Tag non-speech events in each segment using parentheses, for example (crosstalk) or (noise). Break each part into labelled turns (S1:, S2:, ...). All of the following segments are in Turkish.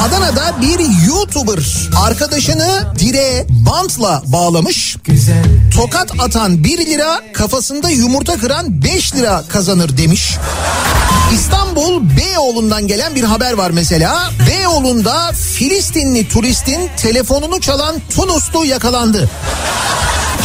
S1: Adana'da bir YouTuber arkadaşını direğe bantla bağlamış. Tokat atan 1 lira kafasında yumurta kıran 5 lira kazanır demiş. İstanbul Beyoğlu'ndan gelen bir haber var mesela. Beyoğlu'nda Filistinli turistin telefonunu çalan Tunuslu yakalandı.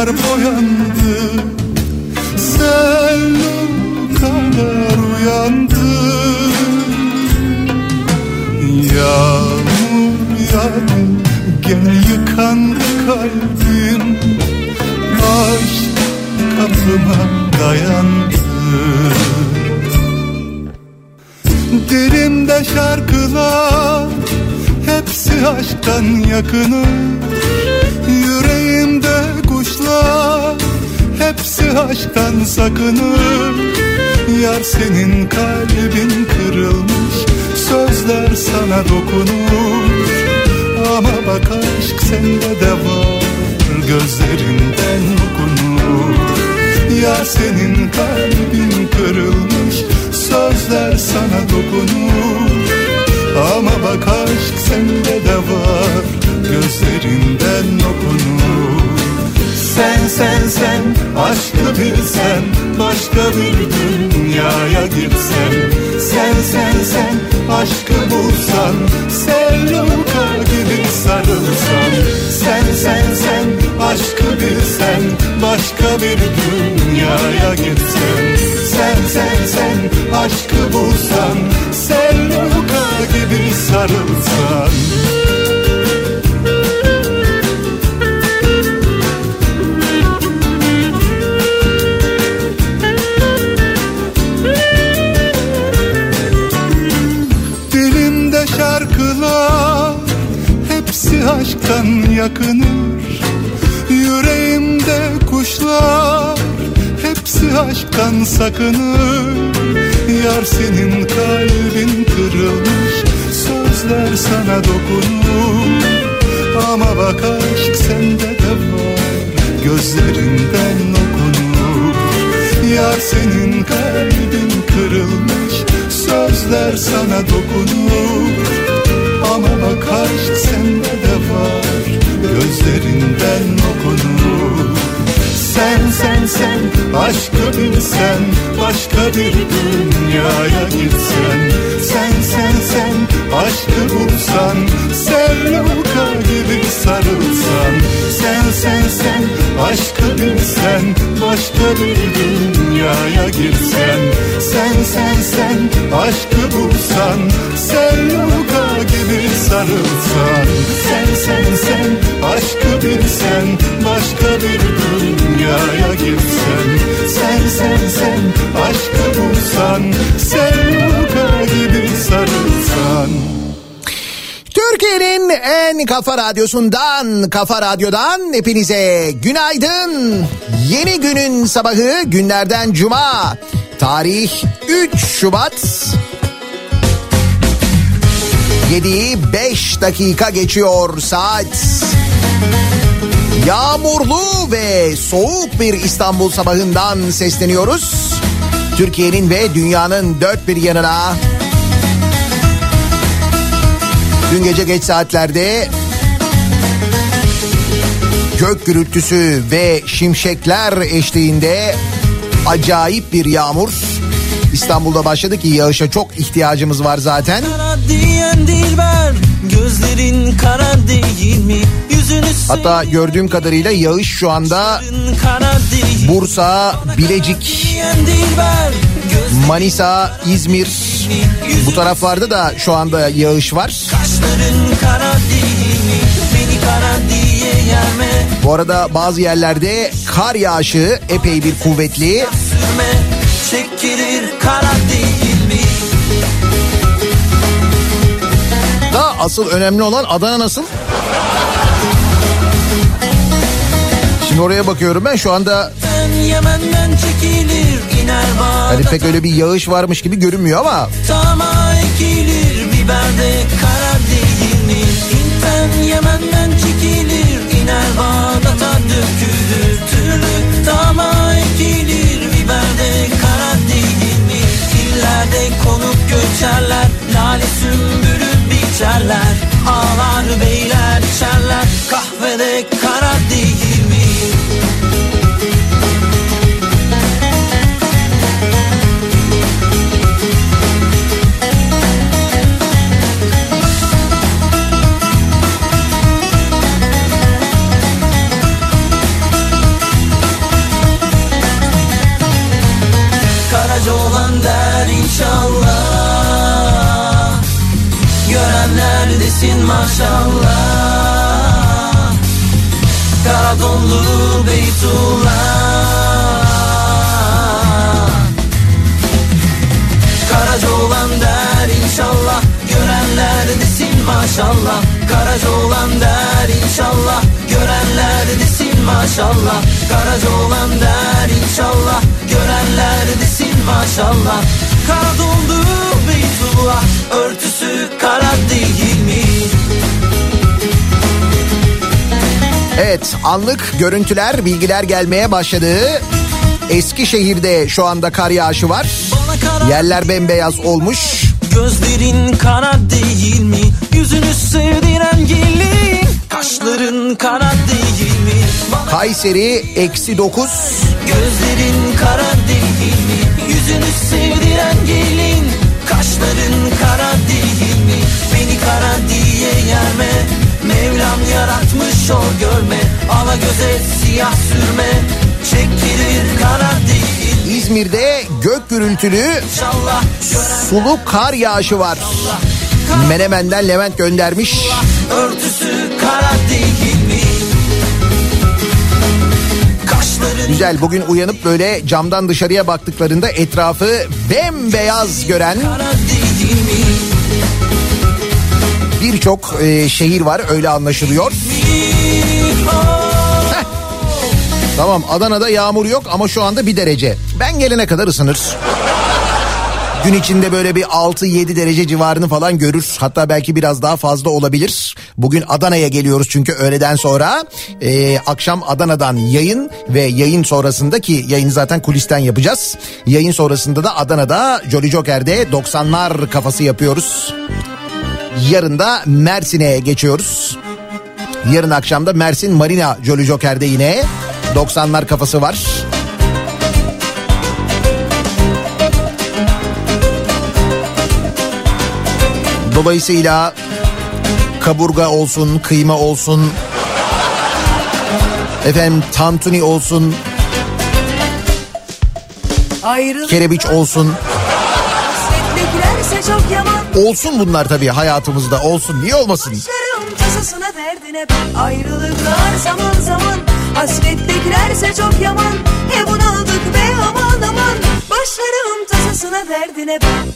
S2: Damlar boyandı. Sen kadar uyandı. Yağmur yağdı gene yıkandı kalbim. Aşk kapıma dayandı. Dilimde şarkılar hepsi aşktan yakını. Yüreğimde hepsi aşktan sakınır. Yar senin kalbin kırılmış. Sözler sana dokunur. Ama bak aşk sende de var. Gözlerinden okunur. Ya senin kalbin kırılmış. Sözler sana dokunur. Ama bak aşk sende de var. Gözlerinden okunur Sen sen sen. Aşkı bilsen Başka bir dünyaya gitsen. Sen sen sen aşkı bulsan. Sevluka gibi sarılsan. Sen sen sen aşkı bilsen. Başka bir dünyaya gitsen. Sen sen sen aşkı bulsan aşktan bir dünyaya gitsen. Sen sen sen aşkı bulsan. Sevluka gibi sarılsan. Sen sen sen aşkı bilsen. Başka bir dünyaya girsen Sen sen sen aşkı bulsan. Sevluka gibi sarılsan. Sen sen sen aşkı bilsen. Başka bir dünyaya girsen Sen sen sen aşkı bulsan Sevluka gibi sarılsan
S1: Türkiye'nin en kafa radyosundan, kafa radyodan hepinize günaydın. Yeni günün sabahı günlerden cuma. Tarih 3 Şubat. 7'yi 5 dakika geçiyor saat. Yağmurlu ve soğuk bir İstanbul sabahından sesleniyoruz. Türkiye'nin ve dünyanın dört bir yanına Dün gece geç saatlerde gök gürültüsü ve şimşekler eşliğinde acayip bir yağmur. İstanbul'da başladı ki yağışa çok ihtiyacımız var zaten.
S3: Dilber gözlerin kara değil mi?
S1: Hatta gördüğüm kadarıyla yağış şu anda. Bursa, Bilecik, Manisa, İzmir bu taraflarda da şu anda yağış var. Bu arada bazı yerlerde kar yağışı epey bir kuvvetli.
S3: çekilir kara değil
S1: asıl önemli olan Adana nasıl? Şimdi oraya bakıyorum ben şu anda hani pek öyle bir yağış varmış gibi görünmüyor ama
S3: Tama ekilir biberde kara değil mi? İnten Yemen'den çekilir iner Bağdat'a dökülür türlü Tama ekilir biberde kara değil mi? Dillerde konup göçerler Lale sümbülü biçerler Ağlar beyler içerler. Kahvede kara değil mi? Karaca olan der inşallah Desin maşallah. Kara donlu Beytullah. Karaca olan der inşallah Görenler desin maşallah. Karaca olan der inşallah Görenler desin maşallah. Karaca olan der inşallah Görenler desin maşallah. Kara dondu
S1: evet anlık görüntüler bilgiler gelmeye başladı. Eskişehir'de şu anda kar yağışı var. Yerler bembeyaz olmuş.
S3: Gözlerin kara değil mi? Yüzünü sevdiren gelin Kaşların kara değil mi? Bana
S1: Kayseri eksi 9.
S3: Gözlerin kara değil mi? Yüzünü sevdiren gelin Kaşların kara değil mi? Beni kara diye yerme Mevlam yaratmış o görme Ala göze siyah sürme Çekilir kara değil
S1: İzmir'de gök gürültülü sulu kar yağışı var. Menemen'den Levent göndermiş.
S3: örtüsü kara değil mi?
S1: Güzel bugün uyanıp böyle camdan dışarıya baktıklarında etrafı bembeyaz gören? Birçok e, şehir var öyle anlaşılıyor. Tamam Adana'da yağmur yok ama şu anda bir derece. Ben gelene kadar ısınır. Gün içinde böyle bir 6-7 derece civarını falan görür. Hatta belki biraz daha fazla olabilir. Bugün Adana'ya geliyoruz çünkü öğleden sonra. Ee, akşam Adana'dan yayın ve yayın sonrasında ki yayını zaten kulisten yapacağız. Yayın sonrasında da Adana'da Jolly Joker'de 90'lar kafası yapıyoruz. Yarın da Mersin'e geçiyoruz. Yarın akşamda Mersin Marina Jolly Joker'de yine 90'lar kafası var. Dolayısıyla kaburga olsun, kıyma olsun, efendim tantuni olsun,
S4: Ayrılık
S1: kerebiç olsun.
S4: Hasretliklerse çok yaman.
S1: Olsun bunlar tabii hayatımızda olsun. Niye olmasın?
S4: Başlarım tasasına derdine Ayrılıklar zaman zaman. Hasretliklerse çok yaman. He bunaldık be aman aman. Başlarım tasasına derdine ben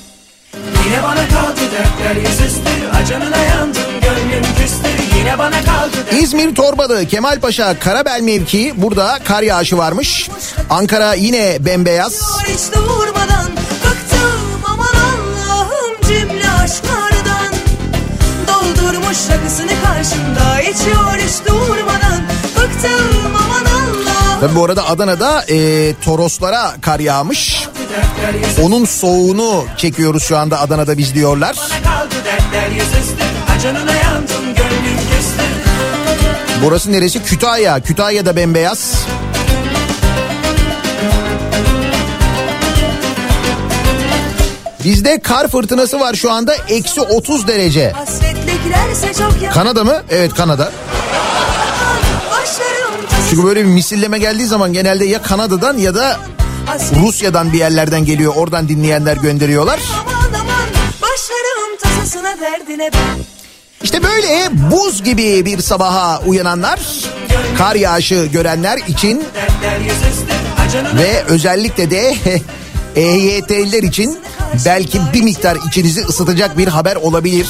S5: Yine bana kaldı dertler yüzüstü Acanına yandım gönlüm küstü. Yine bana kaldı dertler.
S1: İzmir Torbalı Kemalpaşa Karabel mevki burada kar yağışı varmış. Ankara yine bembeyaz.
S4: Hiç durmadan aşklardan Doldurmuş rakısını karşımda içiyor hiç durmadan Bıktım aman Allah'ım
S1: Tabi bu arada Adana'da e, Toroslara kar yağmış. Onun soğuğunu çekiyoruz şu anda Adana'da biz diyorlar. Burası neresi? Kütahya. Kütahya'da bembeyaz. Bizde kar fırtınası var şu anda eksi 30 derece. Kanada mı? Evet Kanada. Çünkü böyle bir misilleme geldiği zaman genelde ya Kanada'dan ya da Rusya'dan bir yerlerden geliyor. Oradan dinleyenler gönderiyorlar. İşte böyle buz gibi bir sabaha uyananlar, kar yağışı görenler için ve özellikle de (laughs) EYT'liler için belki bir miktar içinizi ısıtacak bir haber olabilir.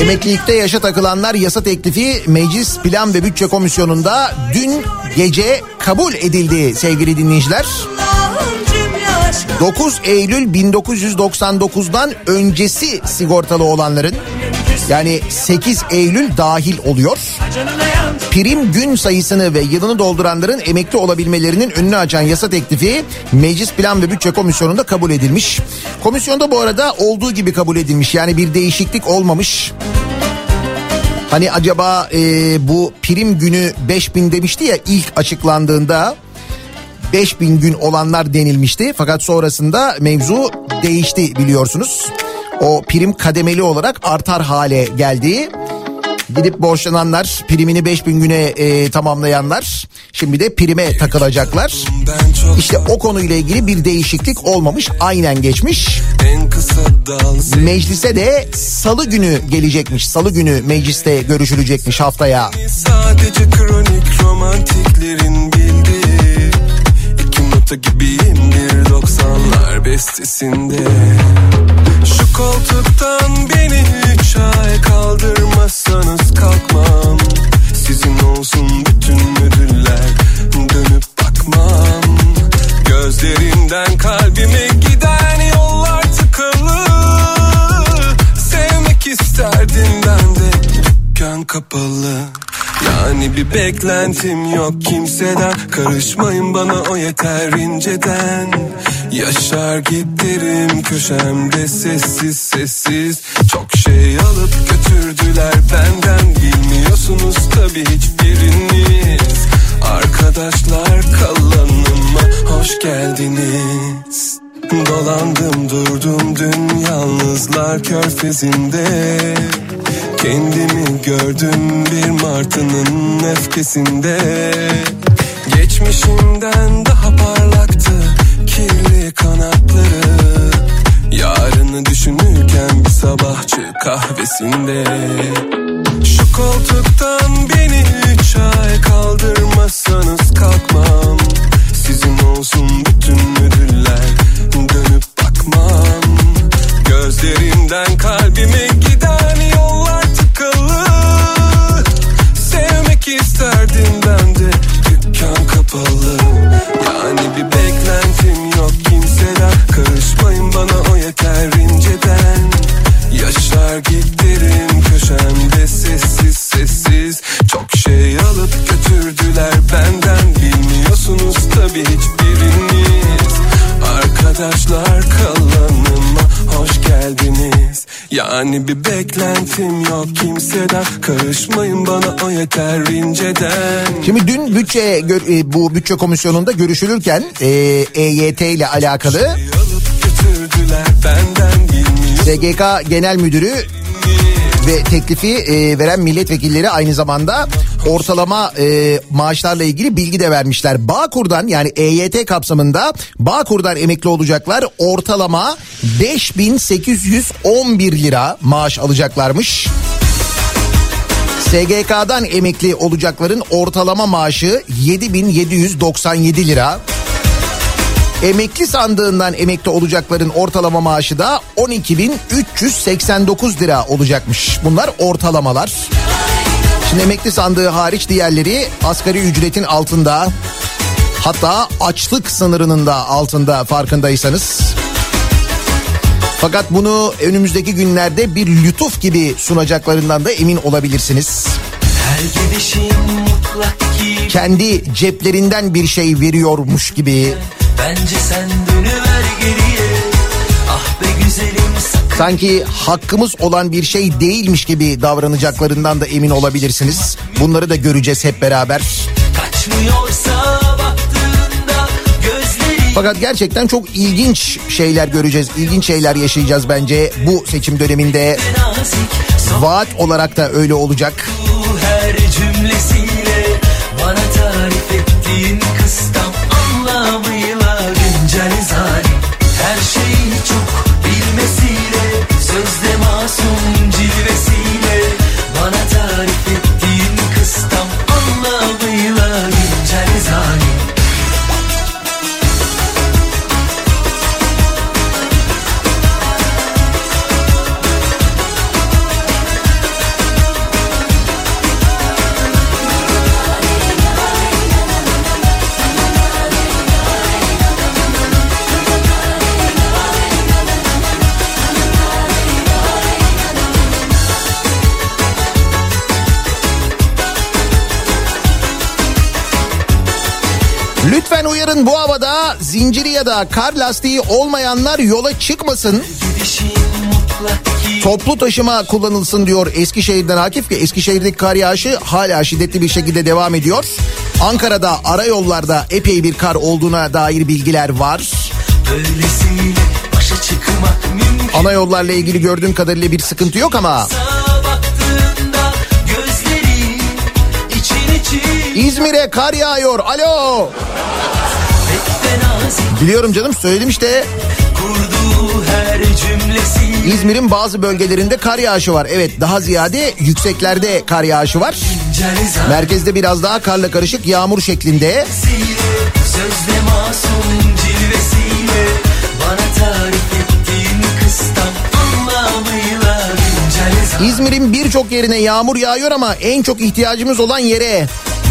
S1: Emeklilikte yaşa takılanlar yasa teklifi Meclis Plan ve Bütçe Komisyonu'nda dün gece kabul edildi sevgili dinleyiciler.
S4: Allah'ım cümle aşkım
S1: 9 Eylül 1999'dan öncesi sigortalı olanların yani 8 Eylül dahil oluyor. Prim gün sayısını ve yılını dolduranların emekli olabilmelerinin önünü açan yasa teklifi Meclis Plan ve Bütçe Komisyonu'nda kabul edilmiş. Komisyonda bu arada olduğu gibi kabul edilmiş yani bir değişiklik olmamış. Hani acaba e, bu prim günü 5000 demişti ya ilk açıklandığında 5000 gün olanlar denilmişti. Fakat sonrasında mevzu değişti biliyorsunuz. O prim kademeli olarak artar hale geldi. Gidip borçlananlar primini 5000 güne e, tamamlayanlar şimdi de prime takılacaklar. İşte o konuyla ilgili bir değişiklik olmamış aynen geçmiş. Meclise de salı günü gelecekmiş. Salı günü mecliste görüşülecekmiş haftaya.
S6: Sadece kronik romantiklerin bildiği İki nota gibiyim bir 90'lar bestesinde koltuktan beni üç ay kaldırmazsanız kalkmam. Sizin olsun bütün müdürler dönüp bakmam. Gözlerinden kalbime giden yollar tıkalı. Sevmek isterdim ben de dükkan kapalı Yani bir beklentim yok kimseden. Karışmayın bana o yeter inceden. Yaşar giderim köşemde sessiz sessiz. Çok şey alıp götürdüler benden. Bilmiyorsunuz tabi hiçbiriniz. Arkadaşlar kalanıma hoş geldiniz. Dolandım durdum dün yalnızlar körfezinde Kendimi gördüm bir martının öfkesinde. Geçmişimden daha parlaktı kirli kanatları. Yarını düşünürken bir sabahçı kahvesinde. Şu koltuktan beni üç ay kaldırmazsanız kalkmam. Sizin olsun bütün müdürler dönüp bakmam. Gözlerimden kalbime kapalı. Yani bir beklentim yok kimseden. Karışmayın bana o yeter inceden. Yaşar giderim Yani bir beklentim yok kimseden. Karışmayın bana o yeter inceden.
S1: Şimdi dün bütçe e, bu bütçe komisyonunda görüşülürken e, EYT ile alakalı SGK Genel Müdürü ve teklifi e, veren milletvekilleri aynı zamanda ortalama e, maaşlarla ilgili bilgi de vermişler. Bağkur'dan yani EYT kapsamında Bağkur'dan emekli olacaklar ortalama 5811 lira maaş alacaklarmış. SGK'dan emekli olacakların ortalama maaşı 7797 lira. Emekli sandığından emekli olacakların ortalama maaşı da 12.389 lira olacakmış. Bunlar ortalamalar. Şimdi emekli sandığı hariç diğerleri asgari ücretin altında. Hatta açlık sınırının da altında farkındaysanız. Fakat bunu önümüzdeki günlerde bir lütuf gibi sunacaklarından da emin olabilirsiniz. Kendi ceplerinden bir şey veriyormuş gibi.
S3: Bence sen dönüver geriye Ah be güzelim sakın
S1: sanki hakkımız olan bir şey değilmiş gibi davranacaklarından da emin olabilirsiniz. Bunları da göreceğiz hep beraber.
S7: Kaçmıyorsa
S1: Fakat gerçekten çok ilginç şeyler göreceğiz. İlginç şeyler yaşayacağız bence bu seçim döneminde. Vaat olarak da öyle olacak. Uyarın bu havada zinciri ya da kar lastiği olmayanlar yola çıkmasın. Toplu taşıma kullanılsın diyor Eskişehir'den Akif ki Eskişehir'deki kar yağışı hala şiddetli bir şekilde devam ediyor. Ankara'da ara yollarda epey bir kar olduğuna dair bilgiler var. Ana yollarla ilgili gördüğüm kadarıyla bir sıkıntı yok ama İzmir'e kar yağıyor. Alo. Biliyorum canım söyledim işte. İzmir'in bazı bölgelerinde kar yağışı var. Evet daha ziyade yükseklerde kar yağışı var. Merkezde biraz daha karla karışık yağmur şeklinde.
S7: sözde masum cilvesiyle bana tarif ettiğin zanesiyle
S1: İzmir'in birçok yerine yağmur yağıyor ama en çok ihtiyacımız olan yere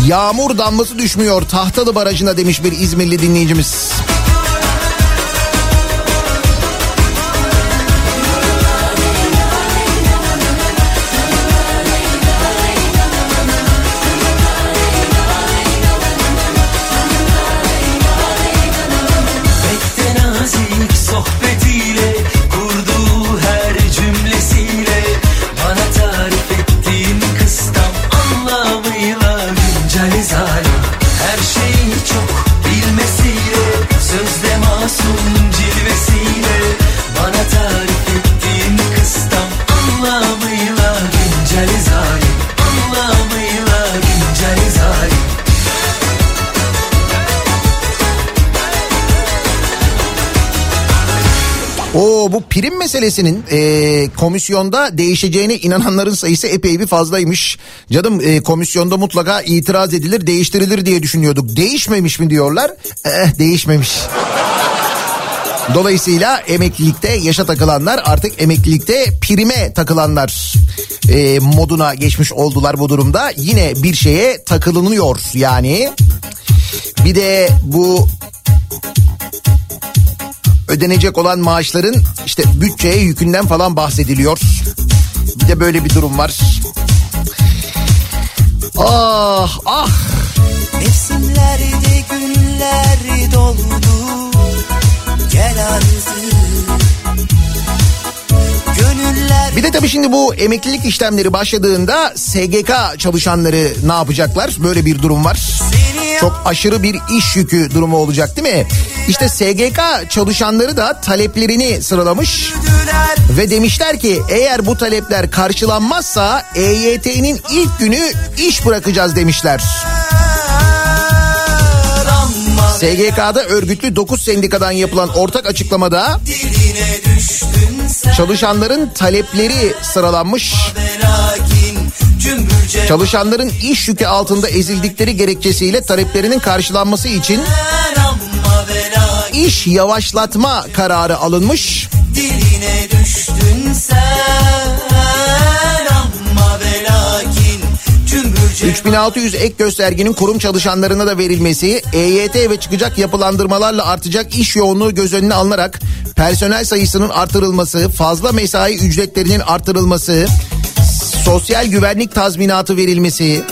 S1: yağmur damlası düşmüyor Tahtalı Barajı'na demiş bir İzmirli dinleyicimiz.
S7: Pek
S1: meselesinin e, komisyonda değişeceğine inananların sayısı epey bir fazlaymış. Canım e, komisyonda mutlaka itiraz edilir değiştirilir diye düşünüyorduk. Değişmemiş mi diyorlar? Eh değişmemiş. Dolayısıyla emeklilikte yaşa takılanlar artık emeklilikte prime takılanlar e, moduna geçmiş oldular bu durumda. Yine bir şeye takılınıyor yani. Bir de bu ödenecek olan maaşların işte bütçeye yükünden falan bahsediliyor. Bir de böyle bir durum var. Ah ah
S7: Mevsimlerde günler doldu Gel artık
S1: Bir de tabii şimdi bu emeklilik işlemleri başladığında SGK çalışanları ne yapacaklar? Böyle bir durum var. Çok aşırı bir iş yükü durumu olacak değil mi? İşte SGK çalışanları da taleplerini sıralamış ve demişler ki eğer bu talepler karşılanmazsa EYT'nin ilk günü iş bırakacağız demişler. SGK'da örgütlü 9 sendikadan yapılan ortak açıklamada çalışanların talepleri sıralanmış.
S7: cümbürce
S1: Çalışanların iş yükü altında ezildikleri gerekçesiyle taleplerinin karşılanması için iş yavaşlatma kararı alınmış.
S7: diline düştün sen ama ve lakin cümbürce
S1: 3600 ek göstergenin kurum çalışanlarına da verilmesi, EYT ve çıkacak yapılandırmalarla artacak iş yoğunluğu göz önüne alınarak personel sayısının artırılması, fazla mesai ücretlerinin artırılması, sosyal güvenlik tazminatı verilmesi,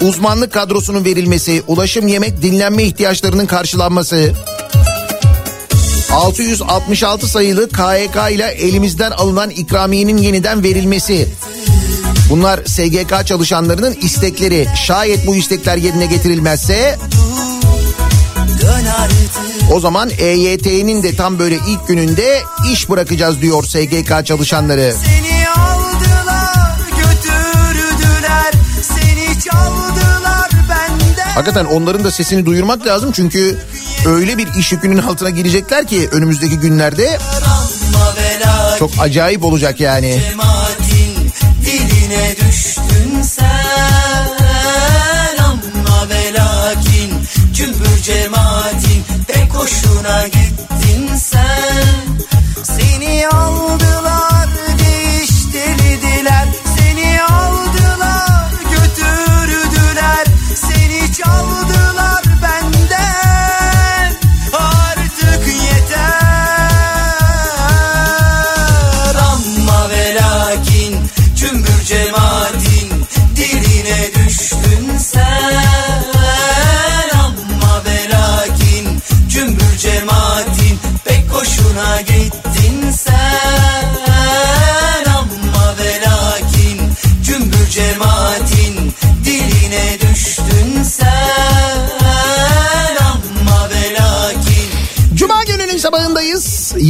S1: uzmanlık kadrosunun verilmesi, ulaşım, yemek, dinlenme ihtiyaçlarının karşılanması, 666 sayılı KYK ile elimizden alınan ikramiyenin yeniden verilmesi. Bunlar SGK çalışanlarının istekleri. Şayet bu istekler yerine getirilmezse o zaman EYT'nin de tam böyle ilk gününde iş bırakacağız diyor SGK çalışanları.
S3: Seni aldılar
S1: Hakikaten onların da sesini duyurmak lazım çünkü öyle bir iş yükünün altına girecekler ki önümüzdeki günlerde çok acayip olacak yani.
S3: cemaatin diline düştün sen. Ama ve lakin cümbür cemaatin pek hoşuna gittin sen. Seni aldılar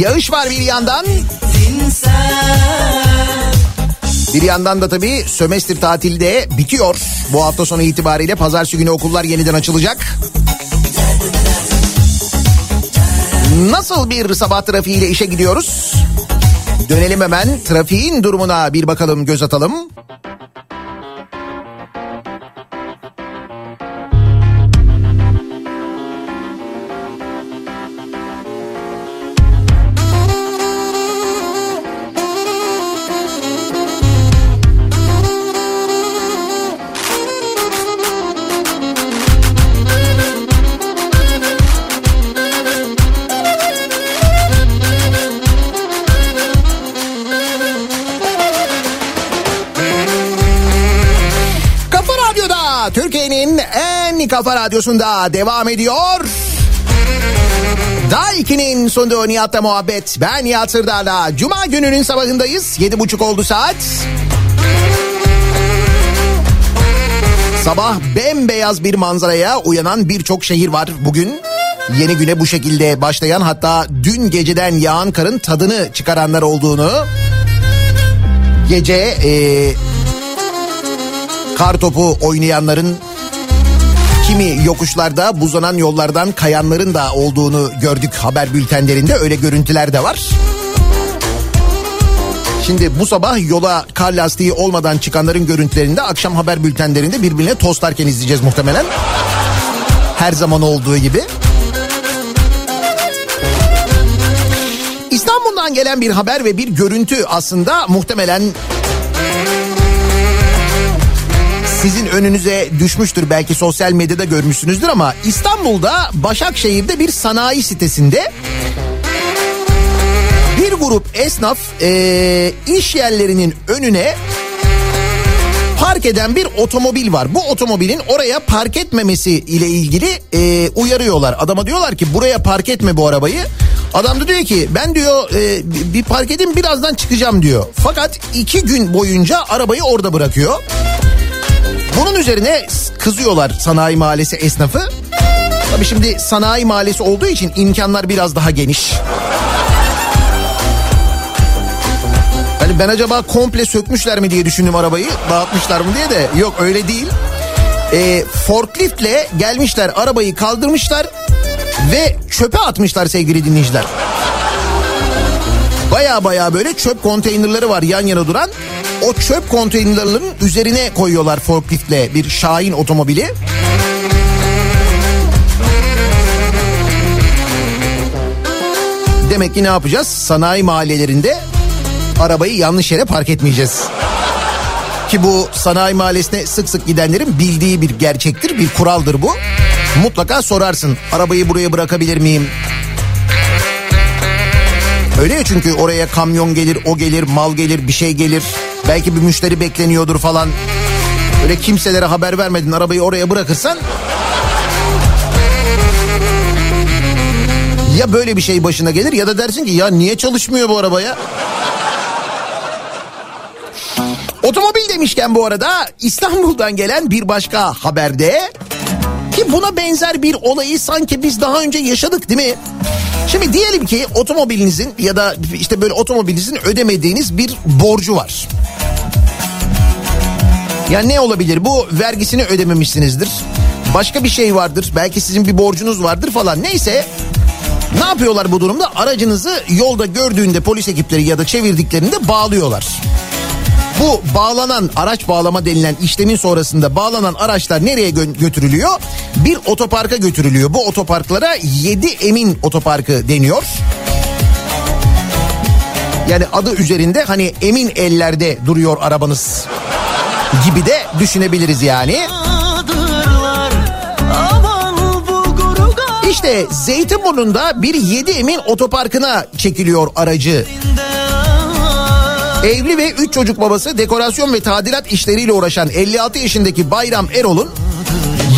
S1: Yağış var bir yandan. Bir yandan da tabii sömestr tatili de bitiyor. Bu hafta sonu itibariyle pazartesi günü okullar yeniden açılacak. Nasıl bir sabah trafiğiyle işe gidiyoruz? Dönelim hemen trafiğin durumuna bir bakalım göz atalım. Kafa radyosunda devam ediyor. Daiki'nin sunduğu Nihat'la muhabbet. Ben Nihat Sırdar'la. Cuma gününün sabahındayız. Yedi buçuk oldu saat. Sabah bembeyaz bir manzaraya uyanan birçok şehir var bugün. Yeni güne bu şekilde başlayan hatta dün geceden yağan karın tadını çıkaranlar olduğunu gece eee kar topu oynayanların kimi yokuşlarda buzanan yollardan kayanların da olduğunu gördük haber bültenlerinde öyle görüntüler de var. Şimdi bu sabah yola kar lastiği olmadan çıkanların görüntülerinde akşam haber bültenlerinde birbirine tostarken izleyeceğiz muhtemelen. Her zaman olduğu gibi. İstanbul'dan gelen bir haber ve bir görüntü aslında muhtemelen sizin önünüze düşmüştür belki sosyal medyada görmüşsünüzdür ama İstanbul'da Başakşehir'de bir sanayi sitesinde bir grup esnaf eee, iş yerlerinin önüne park eden bir otomobil var. Bu otomobilin oraya park etmemesi ile ilgili eee, uyarıyorlar. Adama diyorlar ki buraya park etme bu arabayı. Adam da diyor ki ben diyor eee, bir park edeyim birazdan çıkacağım diyor. Fakat iki gün boyunca arabayı orada bırakıyor. Bunun üzerine kızıyorlar sanayi mahallesi esnafı. Tabii şimdi sanayi mahallesi olduğu için imkanlar biraz daha geniş. Hani ben acaba komple sökmüşler mi diye düşündüm arabayı. Dağıtmışlar mı diye de yok öyle değil. Ee, forkliftle gelmişler arabayı kaldırmışlar ve çöpe atmışlar sevgili dinleyiciler. Baya baya böyle çöp konteynerları var yan yana duran. O çöp konteynerlarının üzerine koyuyorlar forkliftle bir Şahin otomobili. Demek ki ne yapacağız? Sanayi mahallelerinde arabayı yanlış yere park etmeyeceğiz. Ki bu sanayi mahallesine sık sık gidenlerin bildiği bir gerçektir, bir kuraldır bu. Mutlaka sorarsın arabayı buraya bırakabilir miyim? Öyle ya çünkü oraya kamyon gelir, o gelir, mal gelir, bir şey gelir. Belki bir müşteri bekleniyordur falan. Öyle kimselere haber vermedin arabayı oraya bırakırsan Ya böyle bir şey başına gelir ya da dersin ki ya niye çalışmıyor bu araba ya? Otomobil demişken bu arada İstanbul'dan gelen bir başka haberde ki buna benzer bir olayı sanki biz daha önce yaşadık değil mi? Şimdi diyelim ki otomobilinizin ya da işte böyle otomobilinizin ödemediğiniz bir borcu var. Ya ne olabilir? Bu vergisini ödememişsinizdir. Başka bir şey vardır. Belki sizin bir borcunuz vardır falan. Neyse ne yapıyorlar bu durumda? Aracınızı yolda gördüğünde polis ekipleri ya da çevirdiklerinde bağlıyorlar. Bu bağlanan araç bağlama denilen işlemin sonrasında bağlanan araçlar nereye gö- götürülüyor? Bir otoparka götürülüyor. Bu otoparklara 7 Emin Otoparkı deniyor. Yani adı üzerinde hani emin ellerde duruyor arabanız gibi de düşünebiliriz yani. İşte Zeytinburnu'nda bir 7 Emin otoparkına çekiliyor aracı. Evli ve 3 çocuk babası dekorasyon ve tadilat işleriyle uğraşan 56 yaşındaki Bayram Erol'un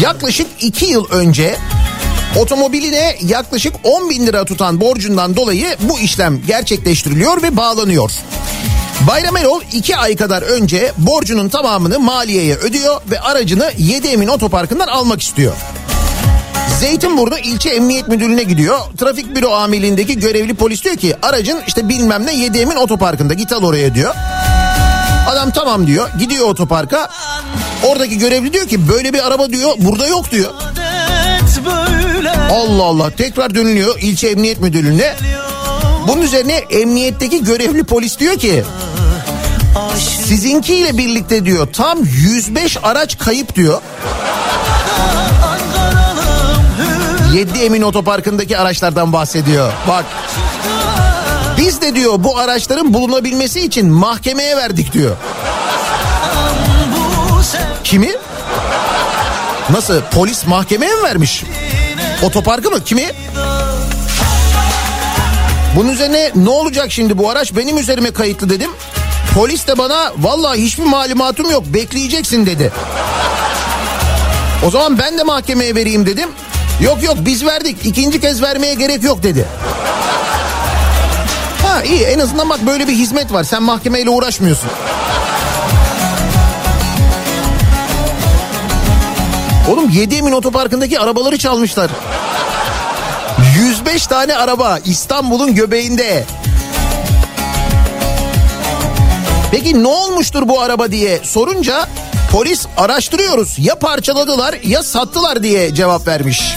S1: yaklaşık 2 yıl önce otomobiline yaklaşık 10 bin lira tutan borcundan dolayı bu işlem gerçekleştiriliyor ve bağlanıyor. Bayram Erol 2 ay kadar önce borcunun tamamını maliyeye ödüyor ve aracını 7 Emin Otoparkı'ndan almak istiyor. Zeytinburnu ilçe emniyet müdürlüğüne gidiyor. Trafik büro amirliğindeki görevli polis diyor ki aracın işte bilmem ne 7 Emin otoparkında git al oraya diyor. Adam tamam diyor gidiyor otoparka. Oradaki görevli diyor ki böyle bir araba diyor burada yok diyor. Allah Allah tekrar dönülüyor ilçe emniyet müdürlüğüne. Bunun üzerine emniyetteki görevli polis diyor ki sizinkiyle birlikte diyor tam 105 araç kayıp diyor. 7 Emin Otoparkı'ndaki araçlardan bahsediyor. Bak biz de diyor bu araçların bulunabilmesi için mahkemeye verdik diyor. Kimi? Nasıl polis mahkemeye mi vermiş? Otoparkı mı? Kimi? Bunun üzerine ne olacak şimdi bu araç benim üzerime kayıtlı dedim. Polis de bana vallahi hiçbir malumatım yok bekleyeceksin dedi. O zaman ben de mahkemeye vereyim dedim. Yok yok biz verdik ikinci kez vermeye gerek yok dedi. Ha iyi en azından bak böyle bir hizmet var sen mahkemeyle uğraşmıyorsun. Oğlum 7 Emin Otoparkı'ndaki arabaları çalmışlar. 105 tane araba İstanbul'un göbeğinde. Peki ne olmuştur bu araba diye sorunca polis araştırıyoruz. Ya parçaladılar ya sattılar diye cevap vermiş.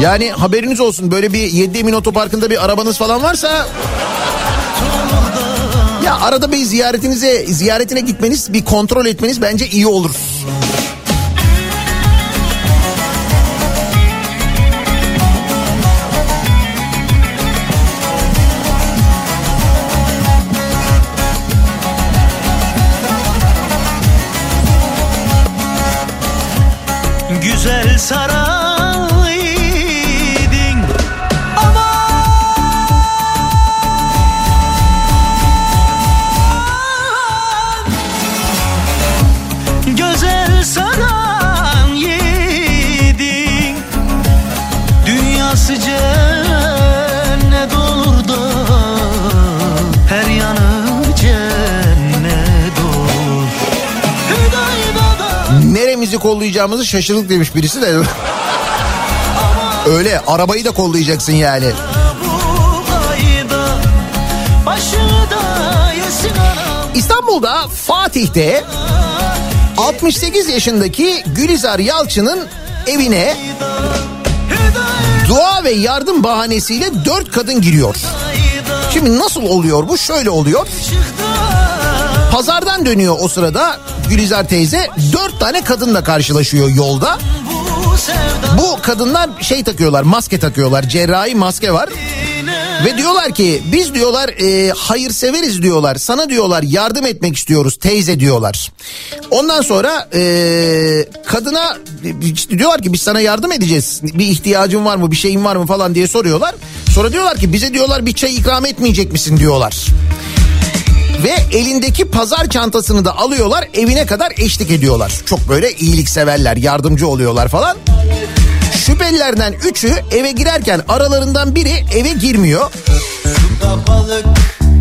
S1: Yani haberiniz olsun böyle bir 7 Emin Otoparkı'nda bir arabanız falan varsa ya arada bir ziyaretinize ziyaretine gitmeniz bir kontrol etmeniz bence iyi olur.
S3: Güzel
S1: kollayacağımızı şaşırdık demiş birisi de. Öyle arabayı da kollayacaksın yani. İstanbul'da Fatih'te 68 yaşındaki Gülizar Yalçın'ın evine dua ve yardım bahanesiyle dört kadın giriyor. Şimdi nasıl oluyor bu? Şöyle oluyor. Pazardan dönüyor o sırada Gülizar teyze tane kadınla karşılaşıyor yolda.
S3: Bu
S1: kadınlar şey takıyorlar maske takıyorlar cerrahi maske var. Ve diyorlar ki biz diyorlar e, hayırseveriz diyorlar. Sana diyorlar yardım etmek istiyoruz teyze diyorlar. Ondan sonra e, kadına diyorlar ki biz sana yardım edeceğiz. Bir ihtiyacın var mı bir şeyin var mı falan diye soruyorlar. Sonra diyorlar ki bize diyorlar bir çay ikram etmeyecek misin diyorlar. Ve elindeki pazar çantasını da alıyorlar evine kadar eşlik ediyorlar. Çok böyle iyilikseverler yardımcı oluyorlar falan. Şüphelilerden üçü eve girerken aralarından biri eve girmiyor.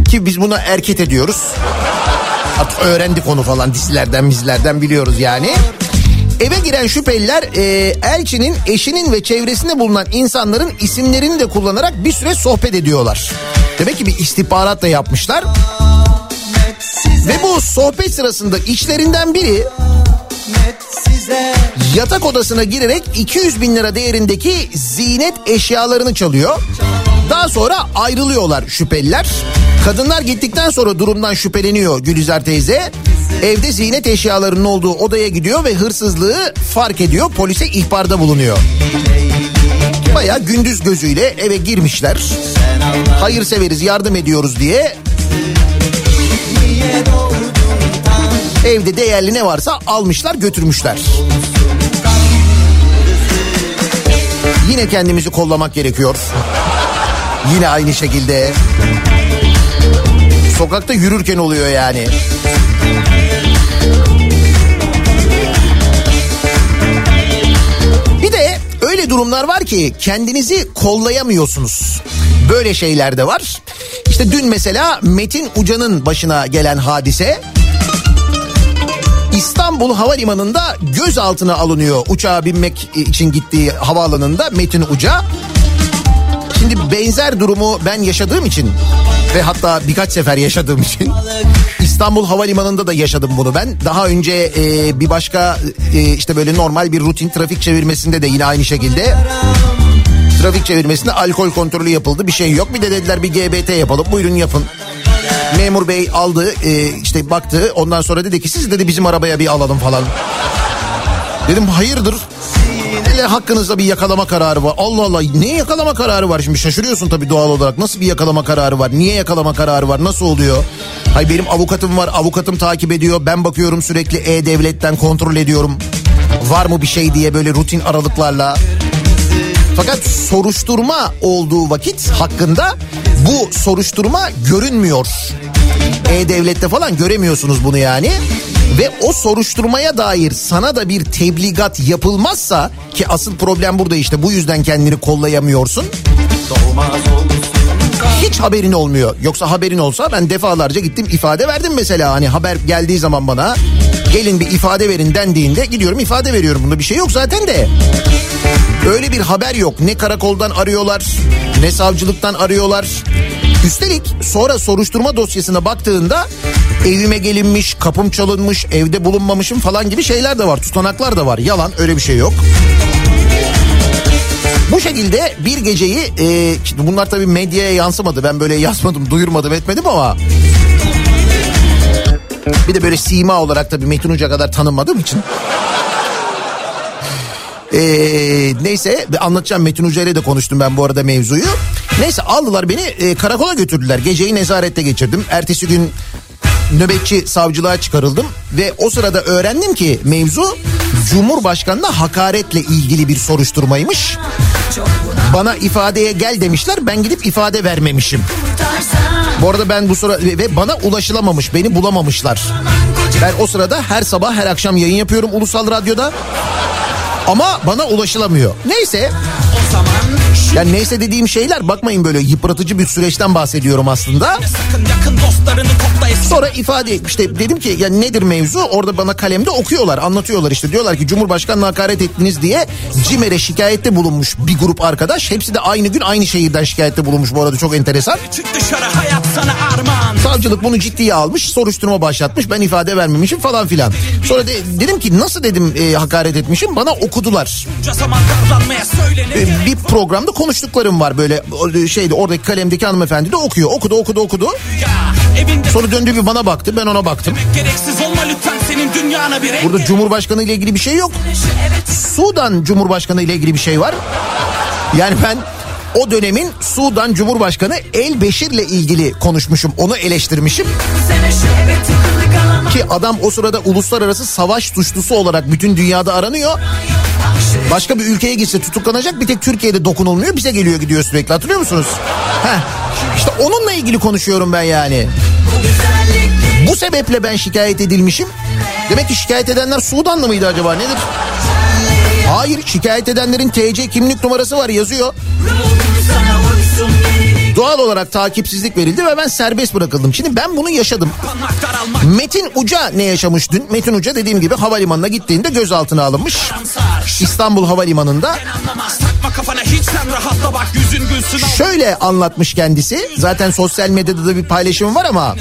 S1: Ki biz buna erket ediyoruz. Artık öğrendik onu falan dizilerden dizilerden biliyoruz yani. Eve giren şüpheliler e, Elçi'nin eşinin ve çevresinde bulunan insanların isimlerini de kullanarak bir süre sohbet ediyorlar. Demek ki bir istihbarat da yapmışlar. Ve bu sohbet sırasında içlerinden biri yatak odasına girerek 200 bin lira değerindeki ziynet eşyalarını çalıyor. Daha sonra ayrılıyorlar şüpheliler. Kadınlar gittikten sonra durumdan şüpheleniyor Gülizar teyze. Evde ziynet eşyalarının olduğu odaya gidiyor ve hırsızlığı fark ediyor. Polise ihbarda bulunuyor. Baya gündüz gözüyle eve girmişler. Hayırseveriz yardım ediyoruz diye. Evde değerli ne varsa almışlar götürmüşler. Yine kendimizi kollamak gerekiyor. Yine aynı şekilde. Sokakta yürürken oluyor yani. Bir de öyle durumlar var ki kendinizi kollayamıyorsunuz. Böyle şeyler de var. İşte dün mesela Metin Uca'nın başına gelen hadise İstanbul Havalimanı'nda gözaltına alınıyor. Uçağa binmek için gittiği havaalanında Metin Uca. Şimdi benzer durumu ben yaşadığım için ve hatta birkaç sefer yaşadığım için İstanbul Havalimanı'nda da yaşadım bunu ben. Daha önce e, bir başka e, işte böyle normal bir rutin trafik çevirmesinde de yine aynı şekilde trafik çevirmesinde alkol kontrolü yapıldı. Bir şey yok. Bir de dediler bir GBT yapalım. Buyurun yapın. Memur bey aldı e, işte baktı ondan sonra dedi ki siz dedi bizim arabaya bir alalım falan. Dedim hayırdır? Hele hakkınızda bir yakalama kararı var. Allah Allah ne yakalama kararı var şimdi şaşırıyorsun tabii doğal olarak. Nasıl bir yakalama kararı var? Niye yakalama kararı var? Nasıl oluyor? Hay benim avukatım var. Avukatım takip ediyor. Ben bakıyorum sürekli E-Devlet'ten kontrol ediyorum. Var mı bir şey diye böyle rutin aralıklarla. Fakat soruşturma olduğu vakit hakkında bu soruşturma görünmüyor. E-Devlet'te falan göremiyorsunuz bunu yani. Ve o soruşturmaya dair sana da bir tebligat yapılmazsa ki asıl problem burada işte bu yüzden kendini kollayamıyorsun. Hiç haberin olmuyor. Yoksa haberin olsa ben defalarca gittim ifade verdim mesela. Hani haber geldiği zaman bana gelin bir ifade verin dendiğinde gidiyorum ifade veriyorum. Bunda bir şey yok zaten de. Öyle bir haber yok. Ne karakoldan arıyorlar ne savcılıktan arıyorlar. Üstelik sonra soruşturma dosyasına baktığında evime gelinmiş, kapım çalınmış, evde bulunmamışım falan gibi şeyler de var. Tutanaklar da var. Yalan öyle bir şey yok. Bu şekilde bir geceyi e, bunlar tabii medyaya yansımadı. Ben böyle yazmadım, duyurmadım, etmedim ama bir de böyle sima olarak tabii Metin Hoca kadar tanınmadığım için. Ee, neyse anlatacağım Metin Hoca ile de konuştum ben bu arada mevzuyu. Neyse aldılar beni e, karakola götürdüler. Geceyi nezarette geçirdim. Ertesi gün nöbetçi savcılığa çıkarıldım ve o sırada öğrendim ki mevzu Cumhurbaşkanı'na hakaretle ilgili bir soruşturmaymış. Bana ifadeye gel demişler ben gidip ifade vermemişim. Bu arada ben bu sıra ve bana ulaşılamamış beni bulamamışlar. Ben o sırada her sabah her akşam yayın yapıyorum Ulusal Radyo'da. Ama bana ulaşılamıyor. Neyse. Yani neyse dediğim şeyler bakmayın böyle yıpratıcı bir süreçten bahsediyorum aslında. Sonra ifade işte dedim ki ya nedir mevzu? Orada bana kalemde okuyorlar, anlatıyorlar işte. Diyorlar ki Cumhurbaşkanı'na hakaret ettiniz diye CİMER'e şikayette bulunmuş bir grup arkadaş. Hepsi de aynı gün aynı şehirden şikayette bulunmuş bu arada çok enteresan. Savcılık bunu ciddiye almış, soruşturma başlatmış. Ben ifade vermemişim falan filan. Sonra de, dedim ki nasıl dedim e, hakaret etmişim? Bana okudular. E, bir programda konuştuklarım var böyle şeyde oradaki kalemdeki hanımefendi de okuyor. Okudu okudu okudu. Sonra döndü bir bana baktı ben ona baktım. Burada Cumhurbaşkanı ile ilgili bir şey yok. Sudan Cumhurbaşkanı ile ilgili bir şey var. Yani ben o dönemin Sudan Cumhurbaşkanı El Beşir ile ilgili konuşmuşum. Onu eleştirmişim. Ki adam o sırada uluslararası savaş suçlusu olarak bütün dünyada aranıyor. Başka bir ülkeye gitse tutuklanacak bir tek Türkiye'de dokunulmuyor bize geliyor gidiyor sürekli hatırlıyor musunuz? Heh, işte onunla ilgili konuşuyorum ben yani. Bu sebeple ben şikayet edilmişim. Demek ki şikayet edenler Sudanlı mıydı acaba nedir? Hayır şikayet edenlerin TC kimlik numarası var yazıyor. Doğal olarak takipsizlik verildi ve ben serbest bırakıldım. Şimdi ben bunu yaşadım. Metin Uca ne yaşamış dün? Metin Uca dediğim gibi havalimanına gittiğinde gözaltına alınmış. İstanbul Havalimanı'nda. Şöyle anlatmış kendisi. Zaten sosyal medyada da bir paylaşım var ama.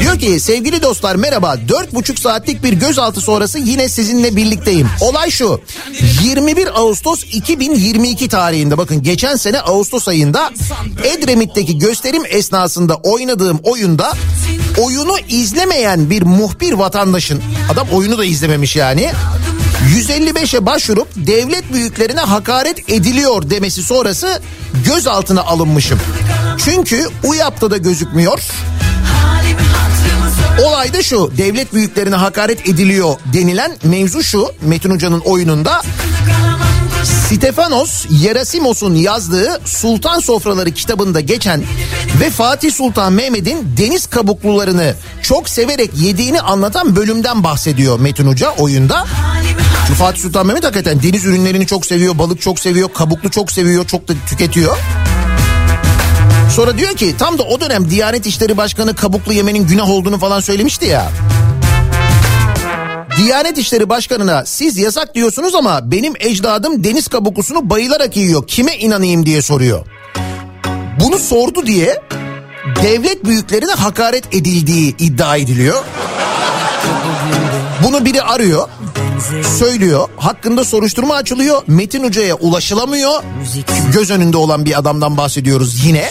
S1: Diyor ki sevgili dostlar merhaba. Dört buçuk saatlik bir gözaltı sonrası yine sizinle birlikteyim. Olay şu. 21 Ağustos 2022 tarihinde bakın geçen sene Ağustos ayında Edremit'teki gösterim esnasında oynadığım oyunda oyunu izlemeyen bir muhbir vatandaşın adam oyunu da izlememiş yani 155'e başvurup devlet büyüklerine hakaret ediliyor demesi sonrası gözaltına alınmışım. Çünkü UYAP'ta da gözükmüyor. Olay da şu devlet büyüklerine hakaret ediliyor denilen mevzu şu Metin Hoca'nın oyununda Stefanos Yerasimos'un yazdığı Sultan Sofraları kitabında geçen ve Fatih Sultan Mehmet'in deniz kabuklularını çok severek yediğini anlatan bölümden bahsediyor Metin Hoca oyunda. Çünkü Fatih Sultan Mehmet hakikaten deniz ürünlerini çok seviyor, balık çok seviyor, kabuklu çok seviyor, çok da tüketiyor. Sonra diyor ki tam da o dönem Diyanet İşleri Başkanı kabuklu yemenin günah olduğunu falan söylemişti ya. Diyanet İşleri Başkanı'na siz yasak diyorsunuz ama benim ecdadım deniz kabuklusunu bayılarak yiyor. Kime inanayım diye soruyor. Bunu sordu diye devlet büyüklerine hakaret edildiği iddia ediliyor. Bunu biri arıyor söylüyor. Hakkında soruşturma açılıyor. Metin Hoca'ya ulaşılamıyor. Göz önünde olan bir adamdan bahsediyoruz yine.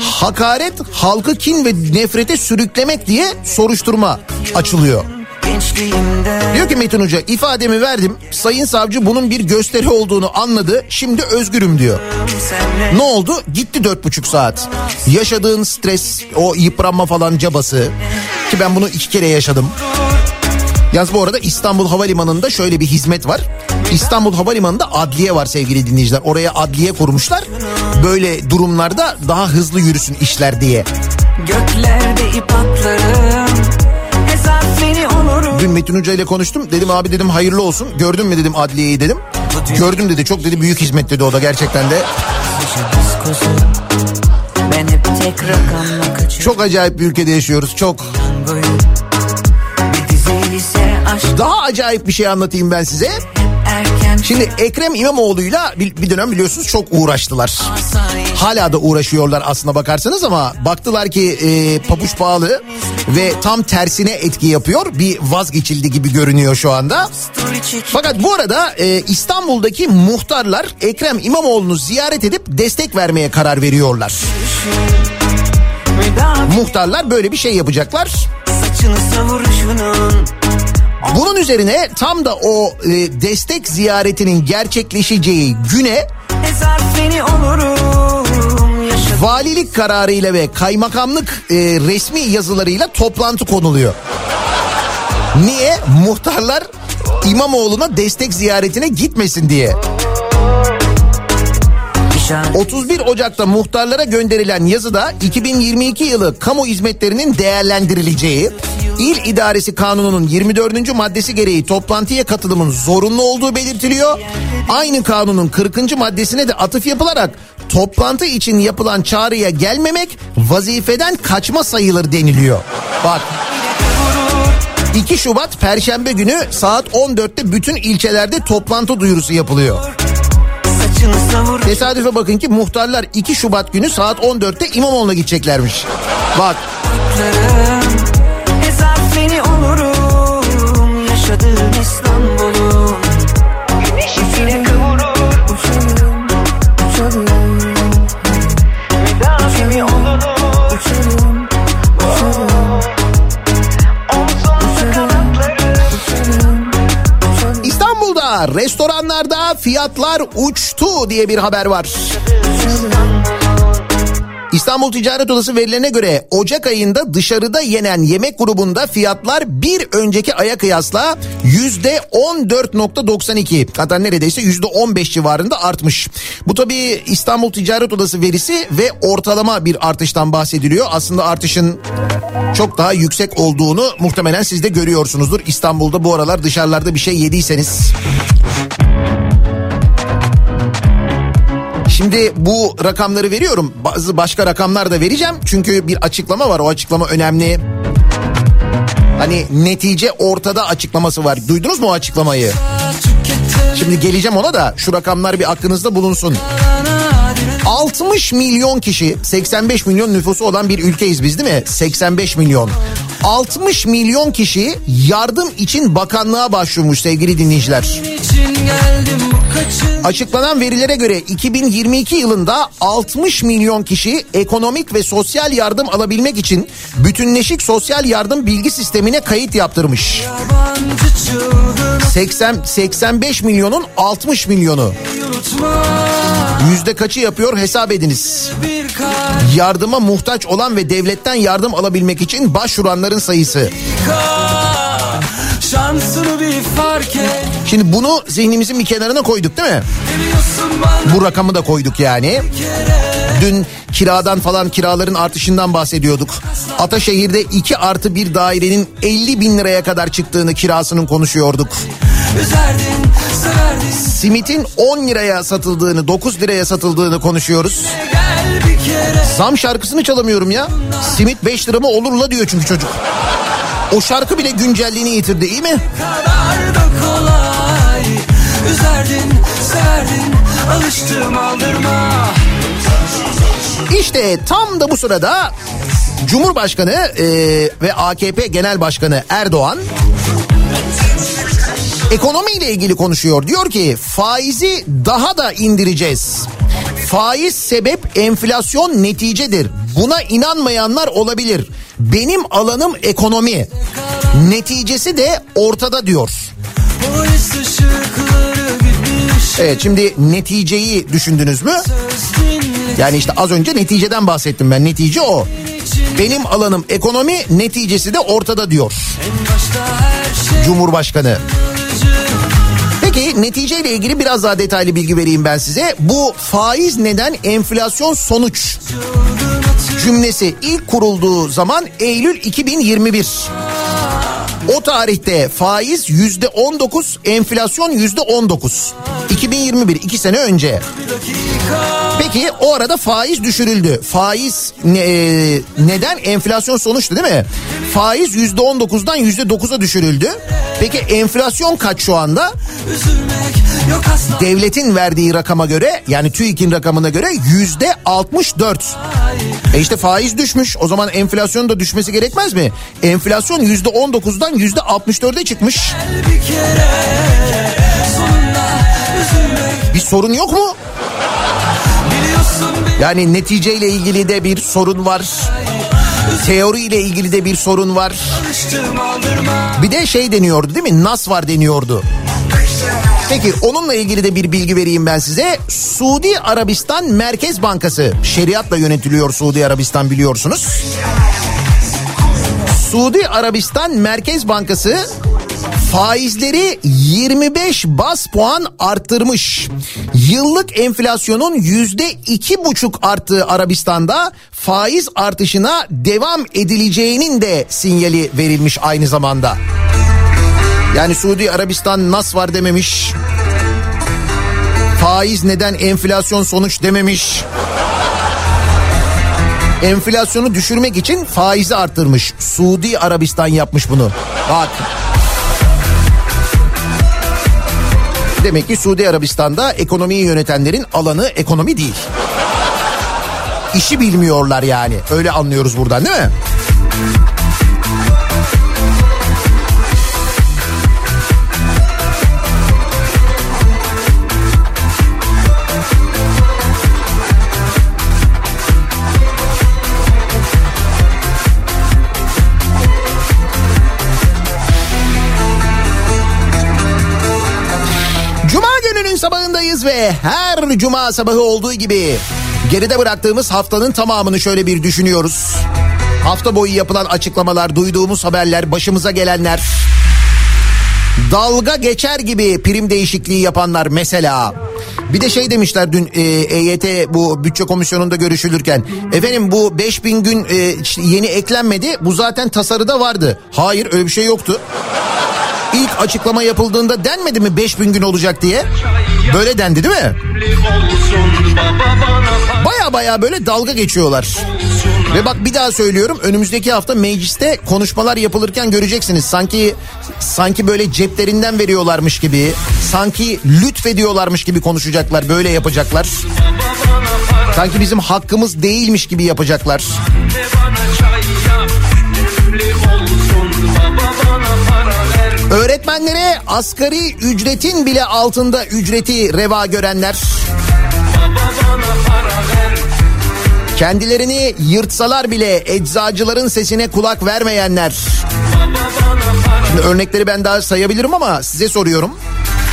S1: Hakaret halkı kin ve nefrete sürüklemek diye soruşturma açılıyor. Diyor ki Metin Hoca ifademi verdim. Sayın savcı bunun bir gösteri olduğunu anladı. Şimdi özgürüm diyor. Ne oldu? Gitti dört buçuk saat. Yaşadığın stres, o yıpranma falan cabası. Ki ben bunu iki kere yaşadım. Yalnız bu arada İstanbul Havalimanı'nda şöyle bir hizmet var. İstanbul Havalimanı'nda adliye var sevgili dinleyiciler. Oraya adliye kurmuşlar. Böyle durumlarda daha hızlı yürüsün işler diye.
S3: Göklerde ip atlarım
S1: Dün Metin Hoca ile konuştum. Dedim abi dedim hayırlı olsun. Gördün mü dedim adliyeyi dedim. Gördüm dedi çok dedi büyük hizmet dedi o da gerçekten de. Çok acayip bir ülkede yaşıyoruz çok. Daha acayip bir şey anlatayım ben size. Şimdi Ekrem İmamoğlu'yla bir, bir dönem biliyorsunuz çok uğraştılar. Hala da uğraşıyorlar aslına bakarsanız ama baktılar ki e, pabuç pahalı ve tam tersine etki yapıyor. Bir vazgeçildi gibi görünüyor şu anda. Fakat bu arada e, İstanbul'daki muhtarlar Ekrem İmamoğlu'nu ziyaret edip destek vermeye karar veriyorlar. Muhtarlar böyle bir şey yapacaklar.
S3: Saçını savuruşunun
S1: Bunun üzerine tam da o e, destek ziyaretinin gerçekleşeceği güne valilik kararıyla ve kaymakamlık e, resmi yazılarıyla toplantı konuluyor. Niye? Muhtarlar İmamoğlu'na destek ziyaretine gitmesin diye. 31 Ocak'ta muhtarlara gönderilen yazıda 2022 yılı kamu hizmetlerinin değerlendirileceği, İl İdaresi Kanunu'nun 24. maddesi gereği toplantıya katılımın zorunlu olduğu belirtiliyor. Aynı kanunun 40. maddesine de atıf yapılarak toplantı için yapılan çağrıya gelmemek vazifeden kaçma sayılır deniliyor. Bak 2 Şubat Perşembe günü saat 14'te bütün ilçelerde toplantı duyurusu yapılıyor. Tesadüfe bakın ki muhtarlar 2 Şubat günü saat 14'te İmamoğlu'na gideceklermiş. Bak restoranlarda fiyatlar uçtu diye bir haber var. İstanbul Ticaret Odası verilerine göre Ocak ayında dışarıda yenen yemek grubunda fiyatlar bir önceki aya kıyasla yüzde 14.92 hatta neredeyse yüzde 15 civarında artmış. Bu tabii İstanbul Ticaret Odası verisi ve ortalama bir artıştan bahsediliyor. Aslında artışın çok daha yüksek olduğunu muhtemelen siz de görüyorsunuzdur. İstanbul'da bu aralar dışarılarda bir şey yediyseniz. Şimdi bu rakamları veriyorum. Bazı başka rakamlar da vereceğim. Çünkü bir açıklama var. O açıklama önemli. Hani netice ortada açıklaması var. Duydunuz mu o açıklamayı? Şimdi geleceğim ona da şu rakamlar bir aklınızda bulunsun. 60 milyon kişi 85 milyon nüfusu olan bir ülkeyiz biz değil mi? 85 milyon. 60 milyon kişi yardım için bakanlığa başvurmuş sevgili dinleyiciler. Açıklanan verilere göre 2022 yılında 60 milyon kişi ekonomik ve sosyal yardım alabilmek için bütünleşik sosyal yardım bilgi sistemine kayıt yaptırmış. 80 85 milyonun 60 milyonu. Yüzde kaçı yapıyor hesap ediniz. Yardıma muhtaç olan ve devletten yardım alabilmek için başvuranların sayısı.
S3: Şansını bir fark et.
S1: Şimdi bunu zihnimizin bir kenarına koyduk değil mi? Bu rakamı da koyduk yani. Dün kiradan falan kiraların artışından bahsediyorduk. Ataşehir'de 2 artı bir dairenin 50 bin liraya kadar çıktığını kirasının konuşuyorduk. Simitin 10 liraya satıldığını 9 liraya satıldığını konuşuyoruz. Zam şarkısını çalamıyorum ya. Simit 5 lira mı olur la diyor çünkü çocuk. O şarkı bile güncelliğini yitirdi iyi mi?
S3: kadar Üzerdin, severdin Alıştım aldırma
S1: İşte tam da bu sırada Cumhurbaşkanı e, ve AKP Genel Başkanı Erdoğan ekonomiyle ilgili konuşuyor. Diyor ki faizi daha da indireceğiz. Faiz sebep enflasyon neticedir. Buna inanmayanlar olabilir. Benim alanım ekonomi. Neticesi de ortada diyor.
S3: Polis gitmiş
S1: Evet şimdi neticeyi düşündünüz mü? Yani işte az önce neticeden bahsettim ben. Netice o. Benim alanım ekonomi neticesi de ortada diyor Cumhurbaşkanı. Peki neticeyle ilgili biraz daha detaylı bilgi vereyim ben size. Bu faiz neden enflasyon sonuç cümlesi ilk kurulduğu zaman Eylül 2021. O tarihte faiz yüzde 19, enflasyon yüzde 19. 2021 iki sene önce. Peki o arada faiz düşürüldü. Faiz ne, e, neden? Enflasyon sonuçtu değil mi? Faiz yüzde 19'dan yüzde 9'a düşürüldü. Peki enflasyon kaç şu anda? Devletin verdiği rakama göre yani TÜİK'in rakamına göre yüzde 64. E işte faiz düşmüş. O zaman enflasyonun da düşmesi gerekmez mi? Enflasyon yüzde 19'dan yüzde 64'e çıkmış.
S3: bir kere Sonunda üzülmek
S1: Bir sorun yok mu? Yani neticeyle ilgili de bir sorun var. Teoriyle ilgili de bir sorun var. Bir de şey deniyordu değil mi? Nas var deniyordu. Peki onunla ilgili de bir bilgi vereyim ben size. Suudi Arabistan Merkez Bankası şeriatla yönetiliyor Suudi Arabistan biliyorsunuz. Suudi Arabistan Merkez Bankası faizleri 25 bas puan arttırmış. Yıllık enflasyonun yüzde iki buçuk arttığı Arabistan'da faiz artışına devam edileceğinin de sinyali verilmiş aynı zamanda. Yani Suudi Arabistan nas var dememiş. Faiz neden enflasyon sonuç dememiş. Enflasyonu düşürmek için faizi arttırmış. Suudi Arabistan yapmış bunu. Bak. Demek ki Suudi Arabistan'da ekonomiyi yönetenlerin alanı ekonomi değil. İşi bilmiyorlar yani. Öyle anlıyoruz buradan değil mi? Sabahındayız ve her cuma sabahı olduğu gibi Geride bıraktığımız haftanın tamamını şöyle bir düşünüyoruz. Hafta boyu yapılan açıklamalar, duyduğumuz haberler, başımıza gelenler. Dalga geçer gibi prim değişikliği yapanlar mesela. Bir de şey demişler dün e, EYT bu bütçe komisyonunda görüşülürken. Efendim bu 5000 gün e, yeni eklenmedi. Bu zaten tasarıda vardı. Hayır öyle bir şey yoktu. İlk açıklama yapıldığında denmedi mi 5000 gün olacak diye? Böyle dendi değil mi? Baya baya böyle dalga geçiyorlar. Ve bak bir daha söylüyorum önümüzdeki hafta mecliste konuşmalar yapılırken göreceksiniz. Sanki sanki böyle ceplerinden veriyorlarmış gibi, sanki lütfediyorlarmış gibi konuşacaklar, böyle yapacaklar. Sanki bizim hakkımız değilmiş gibi yapacaklar. Öğretmenlere asgari ücretin bile altında ücreti reva görenler. Kendilerini yırtsalar bile eczacıların sesine kulak vermeyenler. Şimdi örnekleri ben daha sayabilirim ama size soruyorum.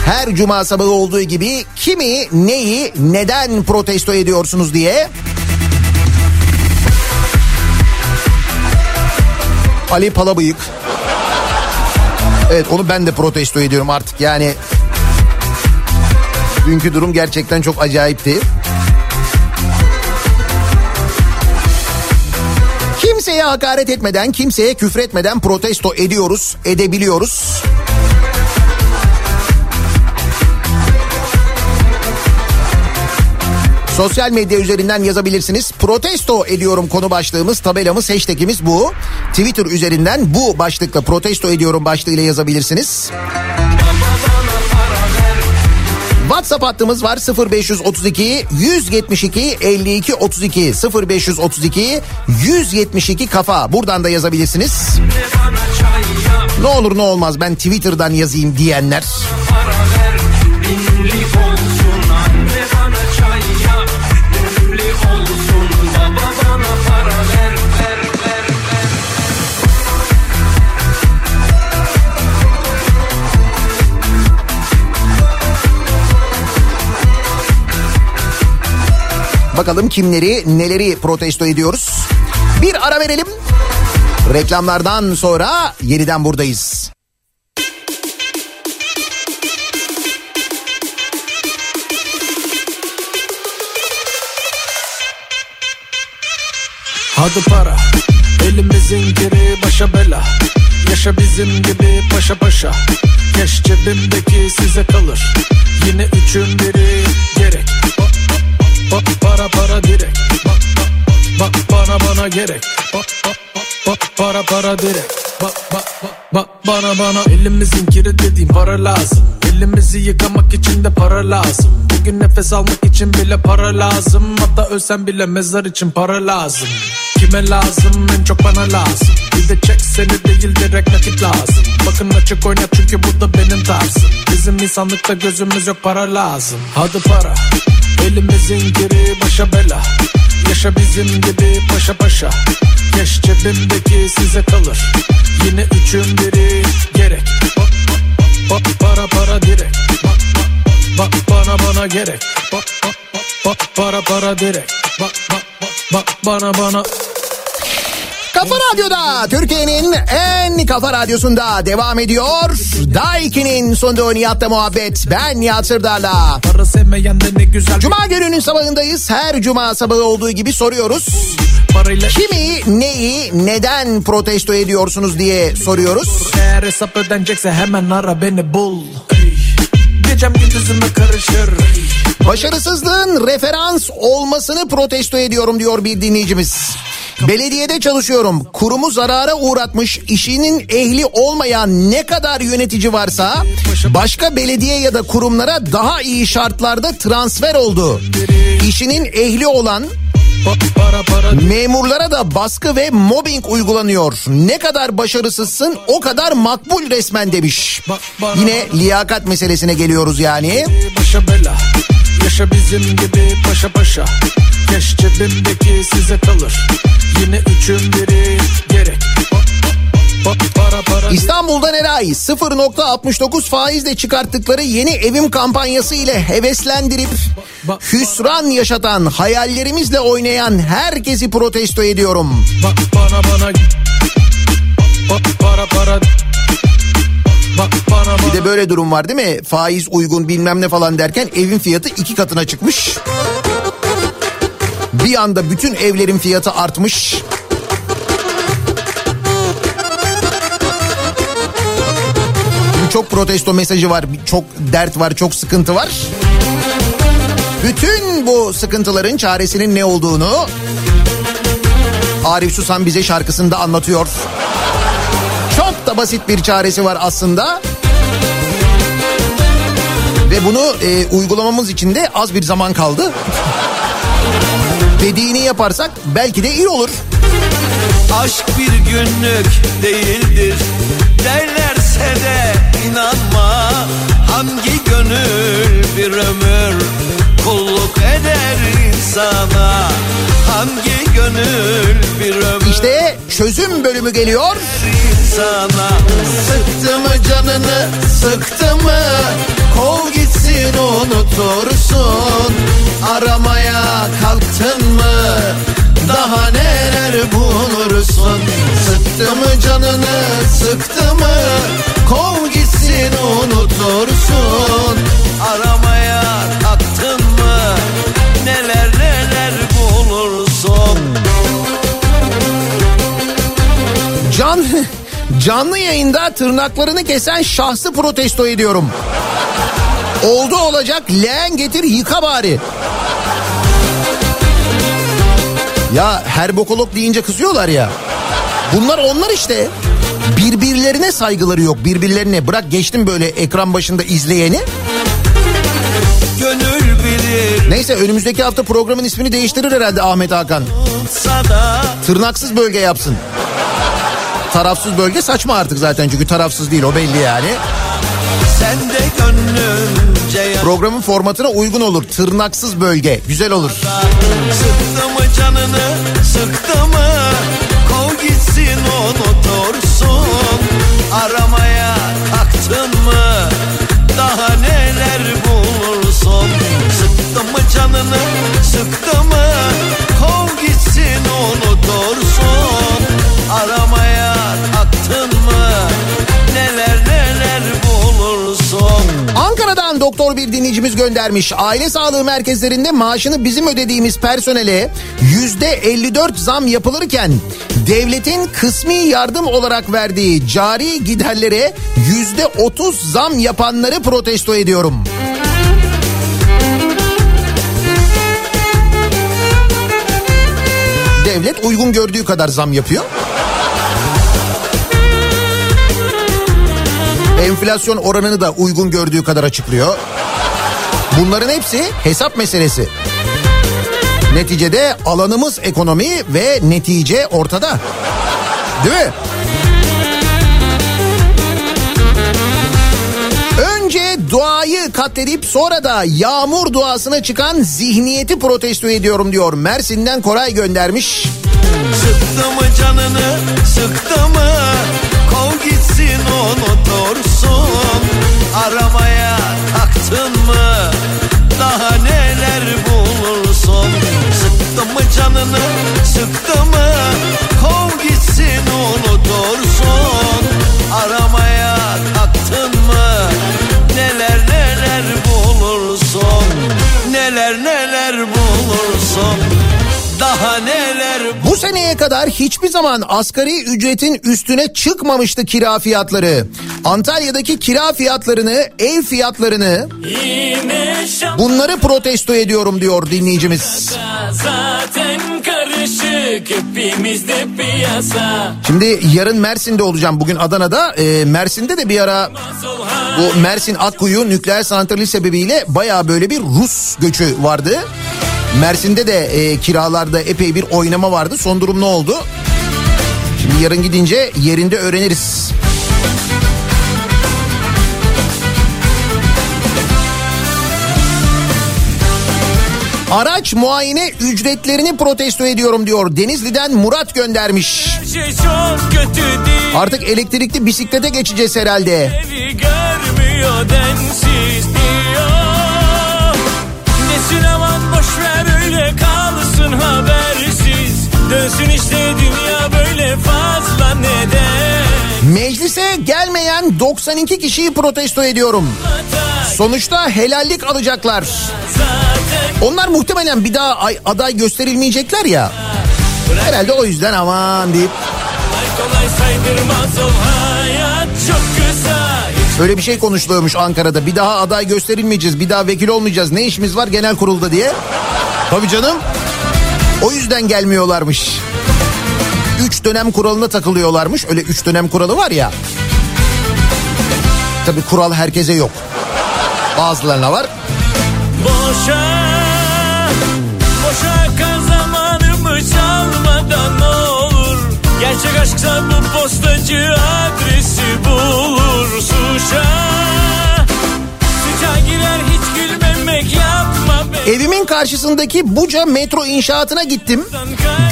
S1: Her cuma sabahı olduğu gibi kimi, neyi, neden protesto ediyorsunuz diye. Ali Palabıyık. Evet onu ben de protesto ediyorum artık yani. Dünkü durum gerçekten çok acayipti. Kimseye hakaret etmeden, kimseye küfretmeden protesto ediyoruz, edebiliyoruz. Sosyal medya üzerinden yazabilirsiniz. Protesto ediyorum konu başlığımız, tabelamız, hashtagimiz bu. Twitter üzerinden bu başlıkla protesto ediyorum başlığıyla yazabilirsiniz. WhatsApp hattımız var 0532 172 52 32 0532 172 kafa buradan da yazabilirsiniz. Ne olur ne olmaz ben Twitter'dan yazayım diyenler. Bakalım kimleri neleri protesto ediyoruz. Bir ara verelim. Reklamlardan sonra yeniden buradayız.
S8: Hadi para Elimizin geri başa bela Yaşa bizim gibi paşa paşa Keş cebimdeki size kalır Yine üçün biri gerek Bak para para direkt. Bak bak bana bana gerek. Bak bak para para direkt. Bak bak bak bana bana. Elimizin kiri dediğim para lazım. Elimizi yıkamak için de para lazım. Bugün nefes almak için bile para lazım. Hatta ölsem bile mezar için para lazım. Kime lazım? En çok bana lazım. Bir de çek seni değil direkt nakit lazım. Bakın açık oynat çünkü bu da benim tarzım. Bizim insanlıkta gözümüz yok para lazım. Hadi para Elimizin giri başa bela. Yaşa bizim gibi paşa paşa. Keş cebimdeki size kalır. Yine üçün biri gerek. Bak, bak, bak para para direkt. Bak, bak, bana bana gerek. Bak, bak, bak, para para direkt. Bak, bak, bak bana bana
S1: Kafa Radyo'da Türkiye'nin en kafa radyosunda devam ediyor. Daiki'nin sonunda Nihat'ta muhabbet. Ben Nihat Sırdar'la. Cuma gününün sabahındayız. Her cuma sabahı olduğu gibi soruyoruz. Kimi, neyi, neden protesto ediyorsunuz diye soruyoruz.
S8: Eğer hesap ödenecekse hemen ara beni bul Gecem gündüzüme karışır
S1: Başarısızlığın referans olmasını protesto ediyorum diyor bir dinleyicimiz. Belediyede çalışıyorum. Kurumu zarara uğratmış, işinin ehli olmayan ne kadar yönetici varsa başka belediye ya da kurumlara daha iyi şartlarda transfer oldu. İşinin ehli olan memurlara da baskı ve mobbing uygulanıyor. Ne kadar başarısızsın o kadar makbul resmen demiş. Yine liyakat meselesine geliyoruz yani.
S8: başa bela Yaşa bizim gibi paşa paşa. Keş cebimdeki size kalır. Yine üçün biri gerek. Bak, bak,
S1: İstanbul'dan Eray 0.69 faizle çıkarttıkları yeni evim kampanyası ile heveslendirip hüsran yaşatan hayallerimizle oynayan herkesi protesto ediyorum.
S8: Bana bana. Para para
S1: Bir de böyle durum var değil mi? Faiz uygun bilmem ne falan derken evin fiyatı iki katına çıkmış. Bir anda bütün evlerin fiyatı artmış. Çok protesto mesajı var, çok dert var, çok sıkıntı var. Bütün bu sıkıntıların çaresinin ne olduğunu Arif Susan bize şarkısında anlatıyor. Çok da basit bir çaresi var aslında. Ve bunu e, uygulamamız için de az bir zaman kaldı. Dediğini yaparsak belki de iyi olur.
S9: Aşk bir günlük değildir derlerse de inanma Hangi gönül bir ömür kulluk eder insana Hangi gönül bir ömür
S1: İşte çözüm bölümü geliyor.
S9: İnsana. Sıktı mı canını sıktı mı? Kov gitsin unutursun. Aramaya kalktın mı? Daha neler bulursun? Sıktı mı canını sıktı mı? Kov gitsin unutursun
S1: canlı yayında tırnaklarını kesen şahsı protesto ediyorum. Oldu olacak leğen getir yıka bari. Ya herbokolog deyince kızıyorlar ya. Bunlar onlar işte. Birbirlerine saygıları yok birbirlerine. Bırak geçtim böyle ekran başında izleyeni.
S9: Gönül bilir
S1: Neyse önümüzdeki hafta programın ismini değiştirir herhalde Ahmet Hakan. Tırnaksız bölge yapsın. Tarafsız bölge saçma artık zaten çünkü tarafsız değil o belli yani. Programın formatına uygun olur. Tırnaksız bölge. Güzel olur.
S9: Sıktı mı canını sıktı mı Kov gitsin unutursun Aramaya kalktın mı Daha neler bulursun Sıktı mı canını sıktı mı
S1: dinleyicimiz göndermiş. Aile sağlığı merkezlerinde maaşını bizim ödediğimiz personele yüzde 54 zam yapılırken devletin kısmi yardım olarak verdiği cari giderlere yüzde 30 zam yapanları protesto ediyorum. Devlet uygun gördüğü kadar zam yapıyor. Enflasyon oranını da uygun gördüğü kadar açıklıyor. Bunların hepsi hesap meselesi. Neticede alanımız ekonomi ve netice ortada. Değil mi? Önce duayı katledip sonra da yağmur duasına çıkan zihniyeti protesto ediyorum diyor. Mersin'den Koray göndermiş.
S9: Sıktı mı canını sıktı mı Kov gitsin unutursun Aramaya kalktın mı Daha neler bulursun. Sıktı mı canını sıktı mı? Kov gitsin unutursun
S1: kadar hiçbir zaman asgari ücretin üstüne çıkmamıştı kira fiyatları. Antalya'daki kira fiyatlarını, ev fiyatlarını bunları protesto ediyorum diyor dinleyicimiz. Şimdi yarın Mersin'de olacağım. Bugün Adana'da. Ee, Mersin'de de bir ara bu Mersin Akkuyu nükleer santrali sebebiyle baya böyle bir Rus göçü vardı. Mersin'de de e, kiralarda epey bir oynama vardı. Son durum ne oldu? Şimdi yarın gidince yerinde öğreniriz. Araç muayene ücretlerini protesto ediyorum diyor. Denizli'den Murat göndermiş.
S10: Şey
S1: Artık elektrikli bisiklete geçeceğiz herhalde.
S10: Evi görmüyor densiz diyor Desin aman kalsın habersiz Dönsün işte dünya böyle fazla neden
S1: Meclise gelmeyen 92 kişiyi protesto ediyorum. Sonuçta helallik alacaklar. Onlar muhtemelen bir daha ay- aday gösterilmeyecekler ya. Herhalde o yüzden aman deyip
S10: Kolay kolay saydırmaz o hayat çok kısa
S1: Öyle bir şey konuşuluyormuş Ankara'da. Bir daha aday gösterilmeyeceğiz, bir daha vekil olmayacağız. Ne işimiz var genel kurulda diye. Tabii canım. O yüzden gelmiyorlarmış. Üç dönem kuralına takılıyorlarmış. Öyle üç dönem kuralı var ya. Tabii kural herkese yok. Bazılarına var.
S10: Boşa Boşa zamanımı çalmadan ne olur Gerçek aşksa bu postacı adresi bulur Suça
S1: Evimin karşısındaki Buca metro inşaatına gittim.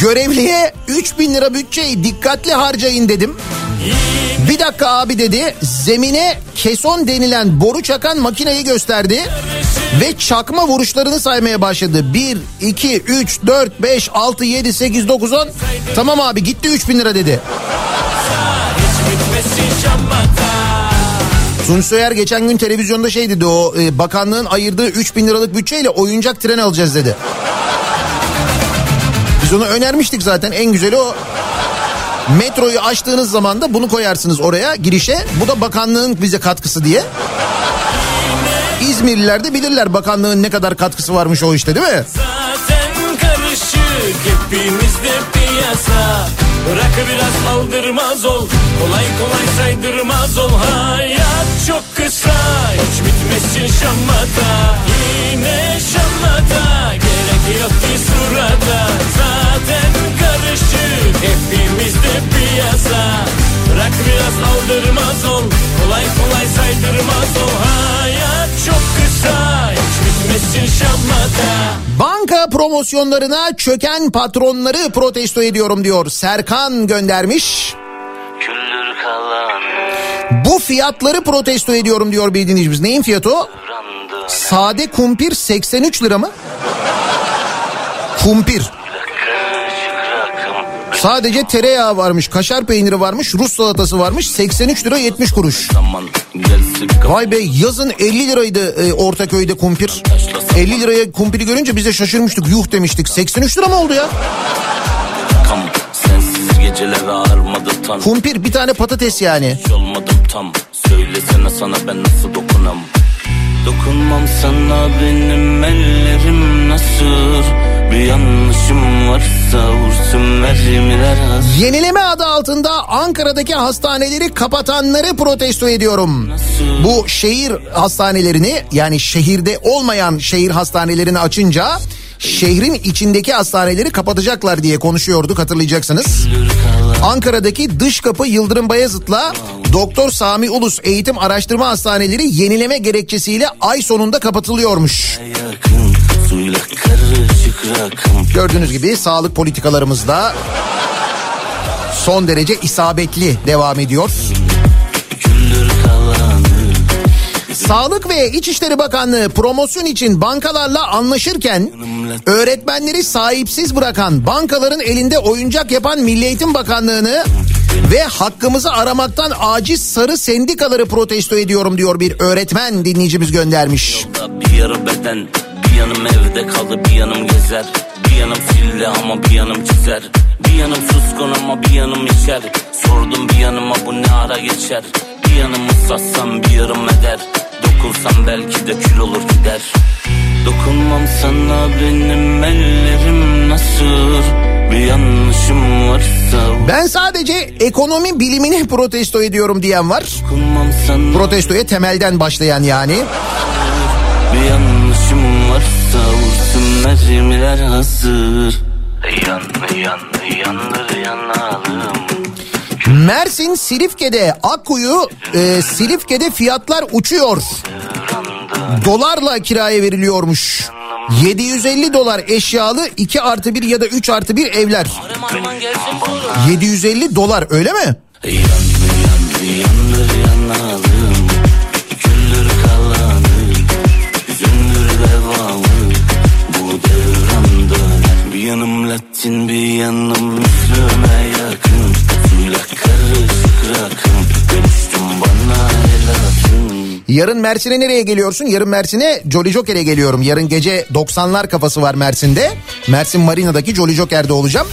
S1: Görevliye 3000 lira bütçeyi dikkatli harcayın dedim. Bir dakika abi dedi. Zemine keson denilen boru çakan makineyi gösterdi. Ve çakma vuruşlarını saymaya başladı. 1, 2, 3, 4, 5, 6, 7, 8, 9, 10. Tamam abi gitti 3000 lira dedi. Tunç Soyer geçen gün televizyonda şey dedi o e, bakanlığın ayırdığı 3000 liralık bütçeyle oyuncak tren alacağız dedi. Biz onu önermiştik zaten en güzeli o. Metroyu açtığınız zaman da bunu koyarsınız oraya girişe. Bu da bakanlığın bize katkısı diye. İzmirliler de bilirler bakanlığın ne kadar katkısı varmış o işte değil mi?
S10: Zaten karışık hepimizde piyasa Bırak biraz aldırmaz ol. Kolay kolay saydırmaz ol. Hayat çok kısa. Hiç bitmesin şamata Yine şamata Gerek yok ki surata. Zaten karışık hepimizde piyasa Bırak biraz aldırmaz ol Kolay kolay saydırmaz ol Hayat çok kısa Hiç bitmesin şamata
S1: Banka promosyonlarına çöken patronları protesto ediyorum diyor. Serkan göndermiş.
S10: Küldür kalan
S1: Bu fiyatları protesto ediyorum diyor bir dinleyicimiz. Neyin fiyatı o? Sade kumpir 83 lira mı? Kumpir. Sadece tereyağı varmış, kaşar peyniri varmış, Rus salatası varmış 83 lira 70 kuruş. Vay be yazın 50 liraydı e, Ortaköy'de kumpir. 50 liraya kumpiri görünce biz de şaşırmıştık yuh demiştik. 83 lira mı oldu ya? Kumpir bir tane patates yani.
S10: Olmadım tam Söylesene sana ben nasıl dokunam Dokunmam sana benim ellerim nasıl Bir yanlışım varsa vursun mermiler az
S1: Yenileme adı altında Ankara'daki hastaneleri kapatanları protesto ediyorum. Bu şehir hastanelerini yani şehirde olmayan şehir hastanelerini açınca şehrin içindeki hastaneleri kapatacaklar diye konuşuyorduk hatırlayacaksınız. Ankara'daki dış kapı Yıldırım Bayezid'la Doktor Sami Ulus Eğitim Araştırma Hastaneleri yenileme gerekçesiyle ay sonunda kapatılıyormuş. Gördüğünüz gibi sağlık politikalarımızda son derece isabetli devam ediyor. Sağlık ve İçişleri Bakanlığı promosyon için bankalarla anlaşırken öğretmenleri sahipsiz bırakan bankaların elinde oyuncak yapan Milli Eğitim Bakanlığı'nı ve hakkımızı aramaktan aciz sarı sendikaları protesto ediyorum diyor bir öğretmen dinleyicimiz göndermiş.
S10: Bir yanım evde kaldı bir yanım gezer. Bir yanım filli ama bir yanım çizer. Bir yanım suskun ama bir yanım içer. Sordum bir yanıma bu ne ara geçer? Bir yanımı satsam bir yarım eder Dokunsam belki de kül olur gider Dokunmam sana benim ellerim nasıl Bir yanlışım varsa
S1: Ben sadece ekonomi bilimini protesto ediyorum diyen var.
S10: Sana
S1: Protestoya temelden başlayan yani.
S10: Bir yanlışım varsa vursun mermiler hazır Yan yan yandır yanalım
S1: Mersin Silifke'de Akkuyu e, Silifke'de fiyatlar uçuyor. Dolarla kiraya veriliyormuş. 750 dolar eşyalı 2 artı 1 ya da 3 artı 1 evler. 750 dolar öyle mi?
S10: Yanım Latin bir yanım Müslüme yakın Suyla
S1: Yarın Mersin'e nereye geliyorsun? Yarın Mersin'e Jolly Joker'e geliyorum. Yarın gece 90'lar kafası var Mersin'de. Mersin Marina'daki Jolly Joker'de olacağım.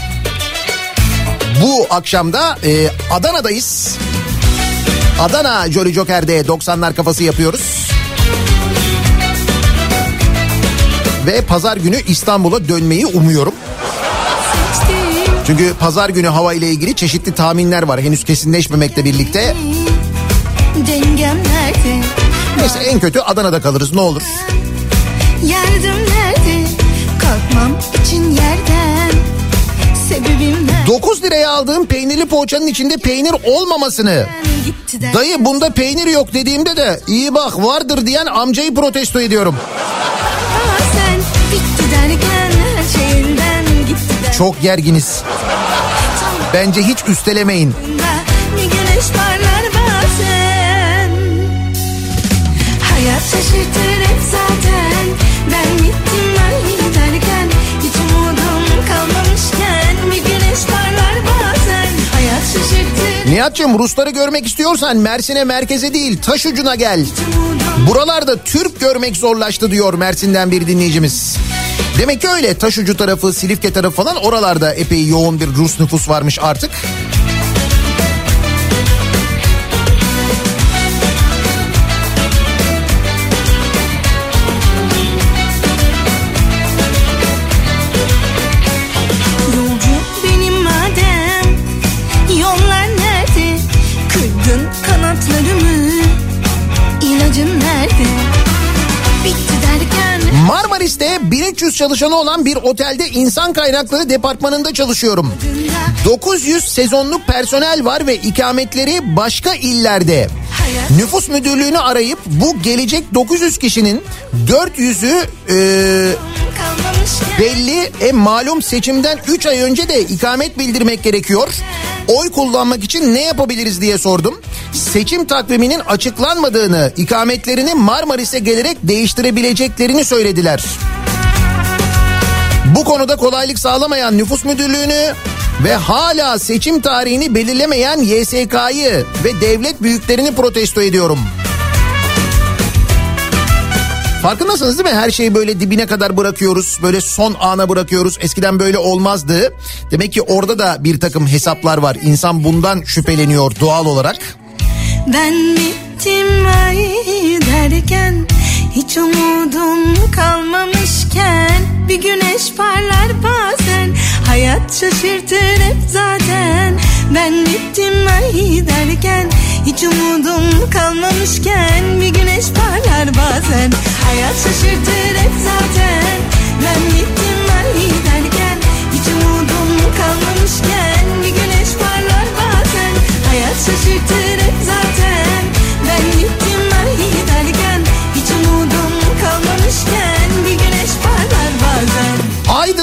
S1: Bu akşam da e, Adana'dayız. Adana Jolly Joker'de 90'lar kafası yapıyoruz. Ve pazar günü İstanbul'a dönmeyi umuyorum. Çünkü pazar günü hava ile ilgili çeşitli tahminler var. Henüz kesinleşmemekle birlikte. Neyse en kötü Adana'da kalırız ne olur.
S11: Yardım nerede? Kalkmam için yerden. Sebebim nerede?
S1: 9 liraya aldığım peynirli poğaçanın içinde peynir olmamasını dayı bunda peynir yok dediğimde de iyi bak vardır diyen amcayı protesto ediyorum. Çok gerginiz. Bence hiç üstelemeyin.
S11: Hayat şaşırtır hep zaten. Ben gittim ben derken hiç umudum kalmamışken bir güneş parlar bazen. Hayat şaşırtır.
S1: Nihat'cığım Rusları görmek istiyorsan Mersin'e merkeze değil taş ucuna gel. Buralarda Türk görmek zorlaştı diyor Mersin'den bir dinleyicimiz. Demek ki öyle Taşucu tarafı, Silifke tarafı falan oralarda epey yoğun bir Rus nüfus varmış artık. 1300 çalışanı olan bir otelde insan kaynakları departmanında çalışıyorum. 900 sezonluk personel var ve ikametleri başka illerde. Nüfus müdürlüğünü arayıp bu gelecek 900 kişinin 400'ü e, belli. E, malum seçimden 3 ay önce de ikamet bildirmek gerekiyor. Oy kullanmak için ne yapabiliriz diye sordum. Seçim takviminin açıklanmadığını, ikametlerini Marmaris'e gelerek değiştirebileceklerini söylediler. Bu konuda kolaylık sağlamayan nüfus müdürlüğünü ve hala seçim tarihini belirlemeyen YSK'yı ve devlet büyüklerini protesto ediyorum. Farkındasınız değil mi? Her şeyi böyle dibine kadar bırakıyoruz. Böyle son ana bırakıyoruz. Eskiden böyle olmazdı. Demek ki orada da bir takım hesaplar var. İnsan bundan şüpheleniyor doğal olarak.
S11: Ben bittim ay derken Hiç umudum kalmamışken Bir güneş parlar bazen. Hayat şaşırtır hep zaten. Ben bittim ay derken Hiç umudum kalmamışken Bir güneş parlar bazen. Hayat şaşırtır hep zaten. Ben bittim ay derken Hiç umudum kalmamışken Bir güneş parlar bazen. Hayat şaşırtır hep zaten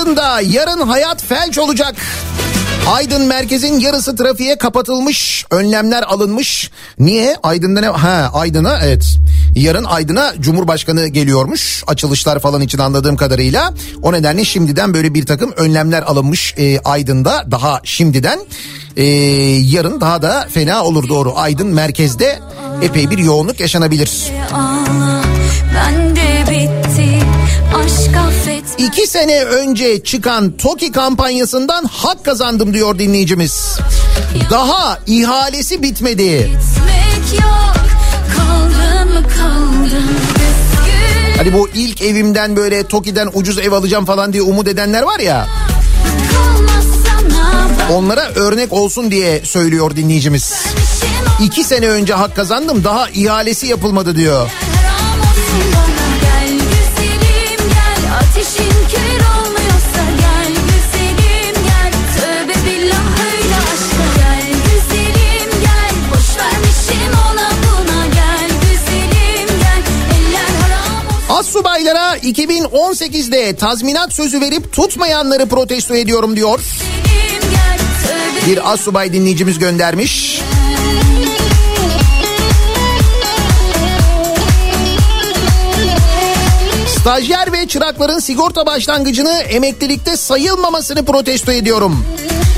S1: Aydın'da yarın hayat felç olacak. Aydın merkezin yarısı trafiğe kapatılmış, önlemler alınmış. Niye? Aydın'da ne? Ha, Aydın'a evet. Yarın Aydın'a Cumhurbaşkanı geliyormuş. Açılışlar falan için anladığım kadarıyla. O nedenle şimdiden böyle bir takım önlemler alınmış e, Aydın'da. Daha şimdiden. E, yarın daha da fena olur doğru. Aydın merkezde epey bir yoğunluk yaşanabilir.
S11: Ben de bitti
S1: İki sene önce çıkan TOKİ kampanyasından hak kazandım diyor dinleyicimiz. Daha ihalesi bitmedi. Hani bu ilk evimden böyle TOKİ'den ucuz ev alacağım falan diye umut edenler var ya. Onlara örnek olsun diye söylüyor dinleyicimiz. İki sene önce hak kazandım daha ihalesi yapılmadı diyor. Assubaylara 2018'de tazminat sözü verip tutmayanları protesto ediyorum diyor. Bir assubay dinleyicimiz göndermiş. Stajyer ve çırakların sigorta başlangıcını emeklilikte sayılmamasını protesto ediyorum.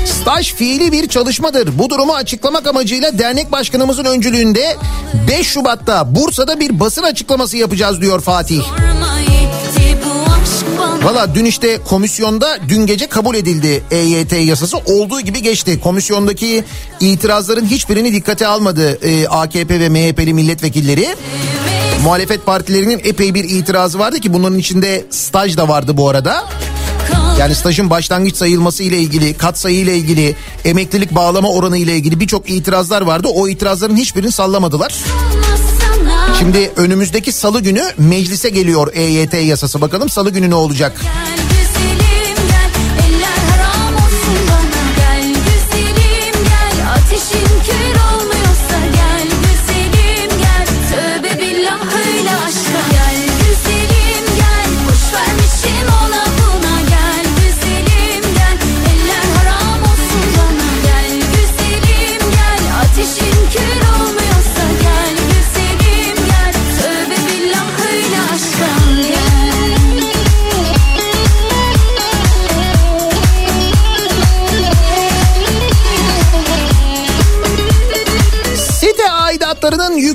S1: Staj fiili bir çalışmadır. Bu durumu açıklamak amacıyla dernek başkanımızın öncülüğünde 5 Şubat'ta Bursa'da bir basın açıklaması yapacağız diyor Fatih. Valla dün işte komisyonda dün gece kabul edildi EYT yasası olduğu gibi geçti. Komisyondaki itirazların hiçbirini dikkate almadı e, AKP ve MHP'li milletvekilleri. Muhalefet partilerinin epey bir itirazı vardı ki bunların içinde staj da vardı bu arada. Yani stajın başlangıç sayılması ile ilgili, kat sayı ile ilgili, emeklilik bağlama oranı ile ilgili birçok itirazlar vardı. O itirazların hiçbirini sallamadılar. Şimdi önümüzdeki salı günü meclise geliyor EYT yasası. Bakalım salı günü ne olacak? fiyatlarının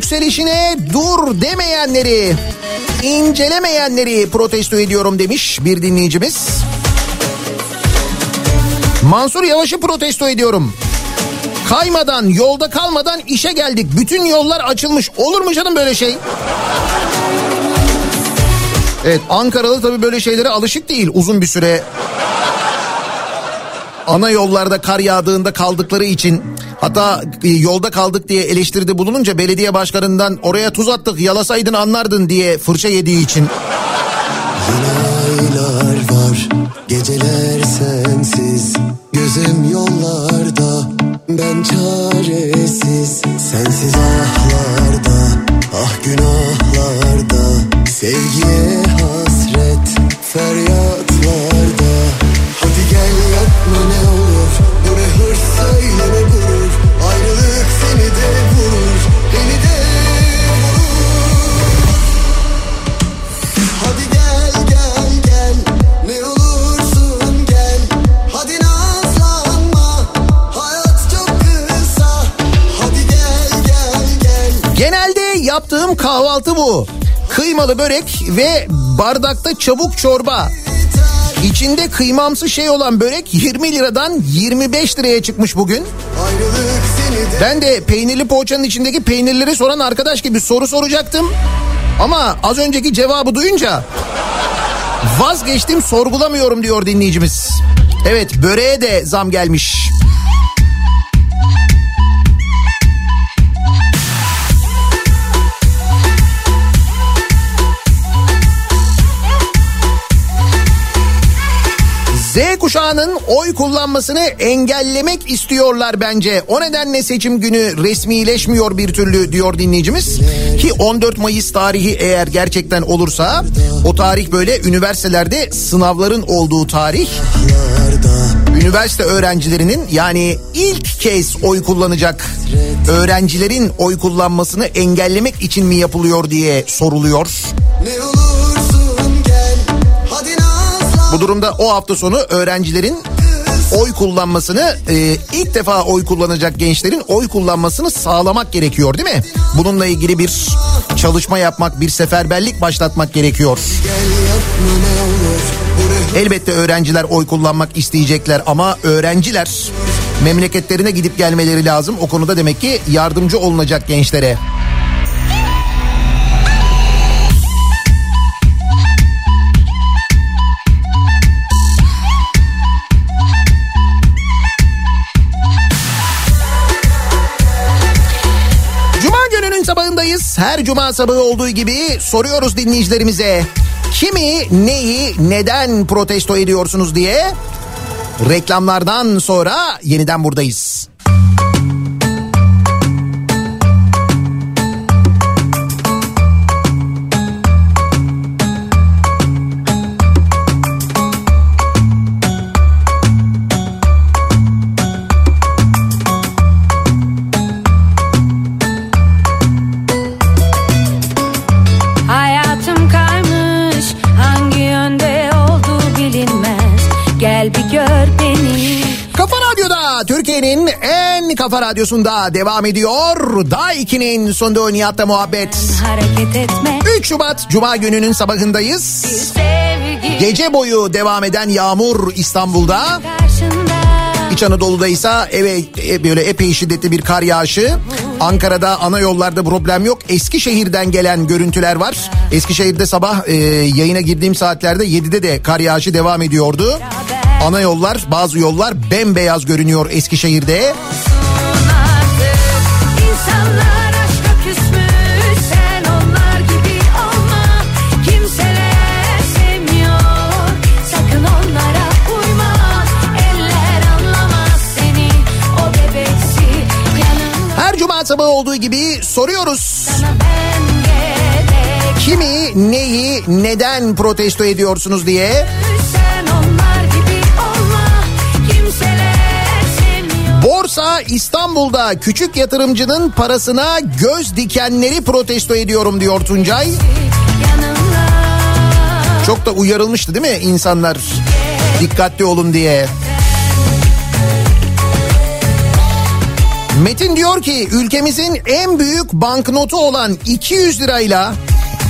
S1: yükselişine dur demeyenleri, incelemeyenleri protesto ediyorum demiş bir dinleyicimiz. Mansur Yavaş'ı protesto ediyorum. Kaymadan, yolda kalmadan işe geldik. Bütün yollar açılmış. Olur mu canım böyle şey? Evet Ankaralı tabii böyle şeylere alışık değil uzun bir süre. Ana yollarda kar yağdığında kaldıkları için Hatta e, yolda kaldık diye eleştiride bulununca belediye başkanından oraya tuz attık yalasaydın anlardın diye fırça yediği için.
S12: Yine var geceler sensiz. Gözüm yollarda ben çaresiz. Sensiz ahlarda ah günahlarda. Sevgiye hasret feryatlarda yapma ne olur? Bu ne hırs? Söyleme gurur? Ayrılık seni de vurur beni de hadi gel gel gel. Ne olursun gel. Hadi nazlanma. Hayat çok kısa. Hadi gel gel gel.
S1: Genelde yaptığım kahvaltı bu. Kıymalı börek ve bardakta çabuk çorba. İçinde kıymamsı şey olan börek 20 liradan 25 liraya çıkmış bugün. Ben de peynirli poğaçanın içindeki peynirleri soran arkadaş gibi soru soracaktım. Ama az önceki cevabı duyunca vazgeçtim sorgulamıyorum diyor dinleyicimiz. Evet böreğe de zam gelmiş. Kuşağının oy kullanmasını engellemek istiyorlar bence. O nedenle seçim günü resmileşmiyor bir türlü diyor dinleyicimiz. Ki 14 Mayıs tarihi eğer gerçekten olursa o tarih böyle üniversitelerde sınavların olduğu tarih. Üniversite öğrencilerinin yani ilk kez oy kullanacak öğrencilerin oy kullanmasını engellemek için mi yapılıyor diye soruluyor.
S12: ne nazlan
S1: Bu durumda o hafta sonu öğrencilerin oy kullanmasını e, ilk defa oy kullanacak gençlerin oy kullanmasını sağlamak gerekiyor değil mi? Bununla ilgili bir çalışma yapmak, bir seferberlik başlatmak gerekiyor. Elbette öğrenciler oy kullanmak isteyecekler ama öğrenciler memleketlerine gidip gelmeleri lazım. O konuda demek ki yardımcı olunacak gençlere. Her cuma sabahı olduğu gibi soruyoruz dinleyicilerimize. Kimi, neyi, neden protesto ediyorsunuz diye. Reklamlardan sonra yeniden buradayız. Türkiye'nin en kafa radyosunda devam ediyor. Daiki'nin sunduğu Nihat'la muhabbet.
S11: Hareket etme
S1: 3 Şubat Cuma gününün sabahındayız. Gece boyu devam eden yağmur İstanbul'da. İç Anadolu'da ise eve e, böyle epey şiddetli bir kar yağışı. Ankara'da ana yollarda problem yok. Eskişehir'den gelen görüntüler var. Eskişehir'de sabah e, yayına girdiğim saatlerde 7'de de kar yağışı devam ediyordu. Ana yollar bazı yollar bembeyaz görünüyor Eskişehir'de. sabahı olduğu gibi soruyoruz. Kimi, neyi, neden protesto ediyorsunuz diye. Borsa İstanbul'da küçük yatırımcının parasına göz dikenleri protesto ediyorum diyor Tuncay. Çok da uyarılmıştı değil mi insanlar? Dikkatli olun diye. Metin diyor ki ülkemizin en büyük banknotu olan 200 lirayla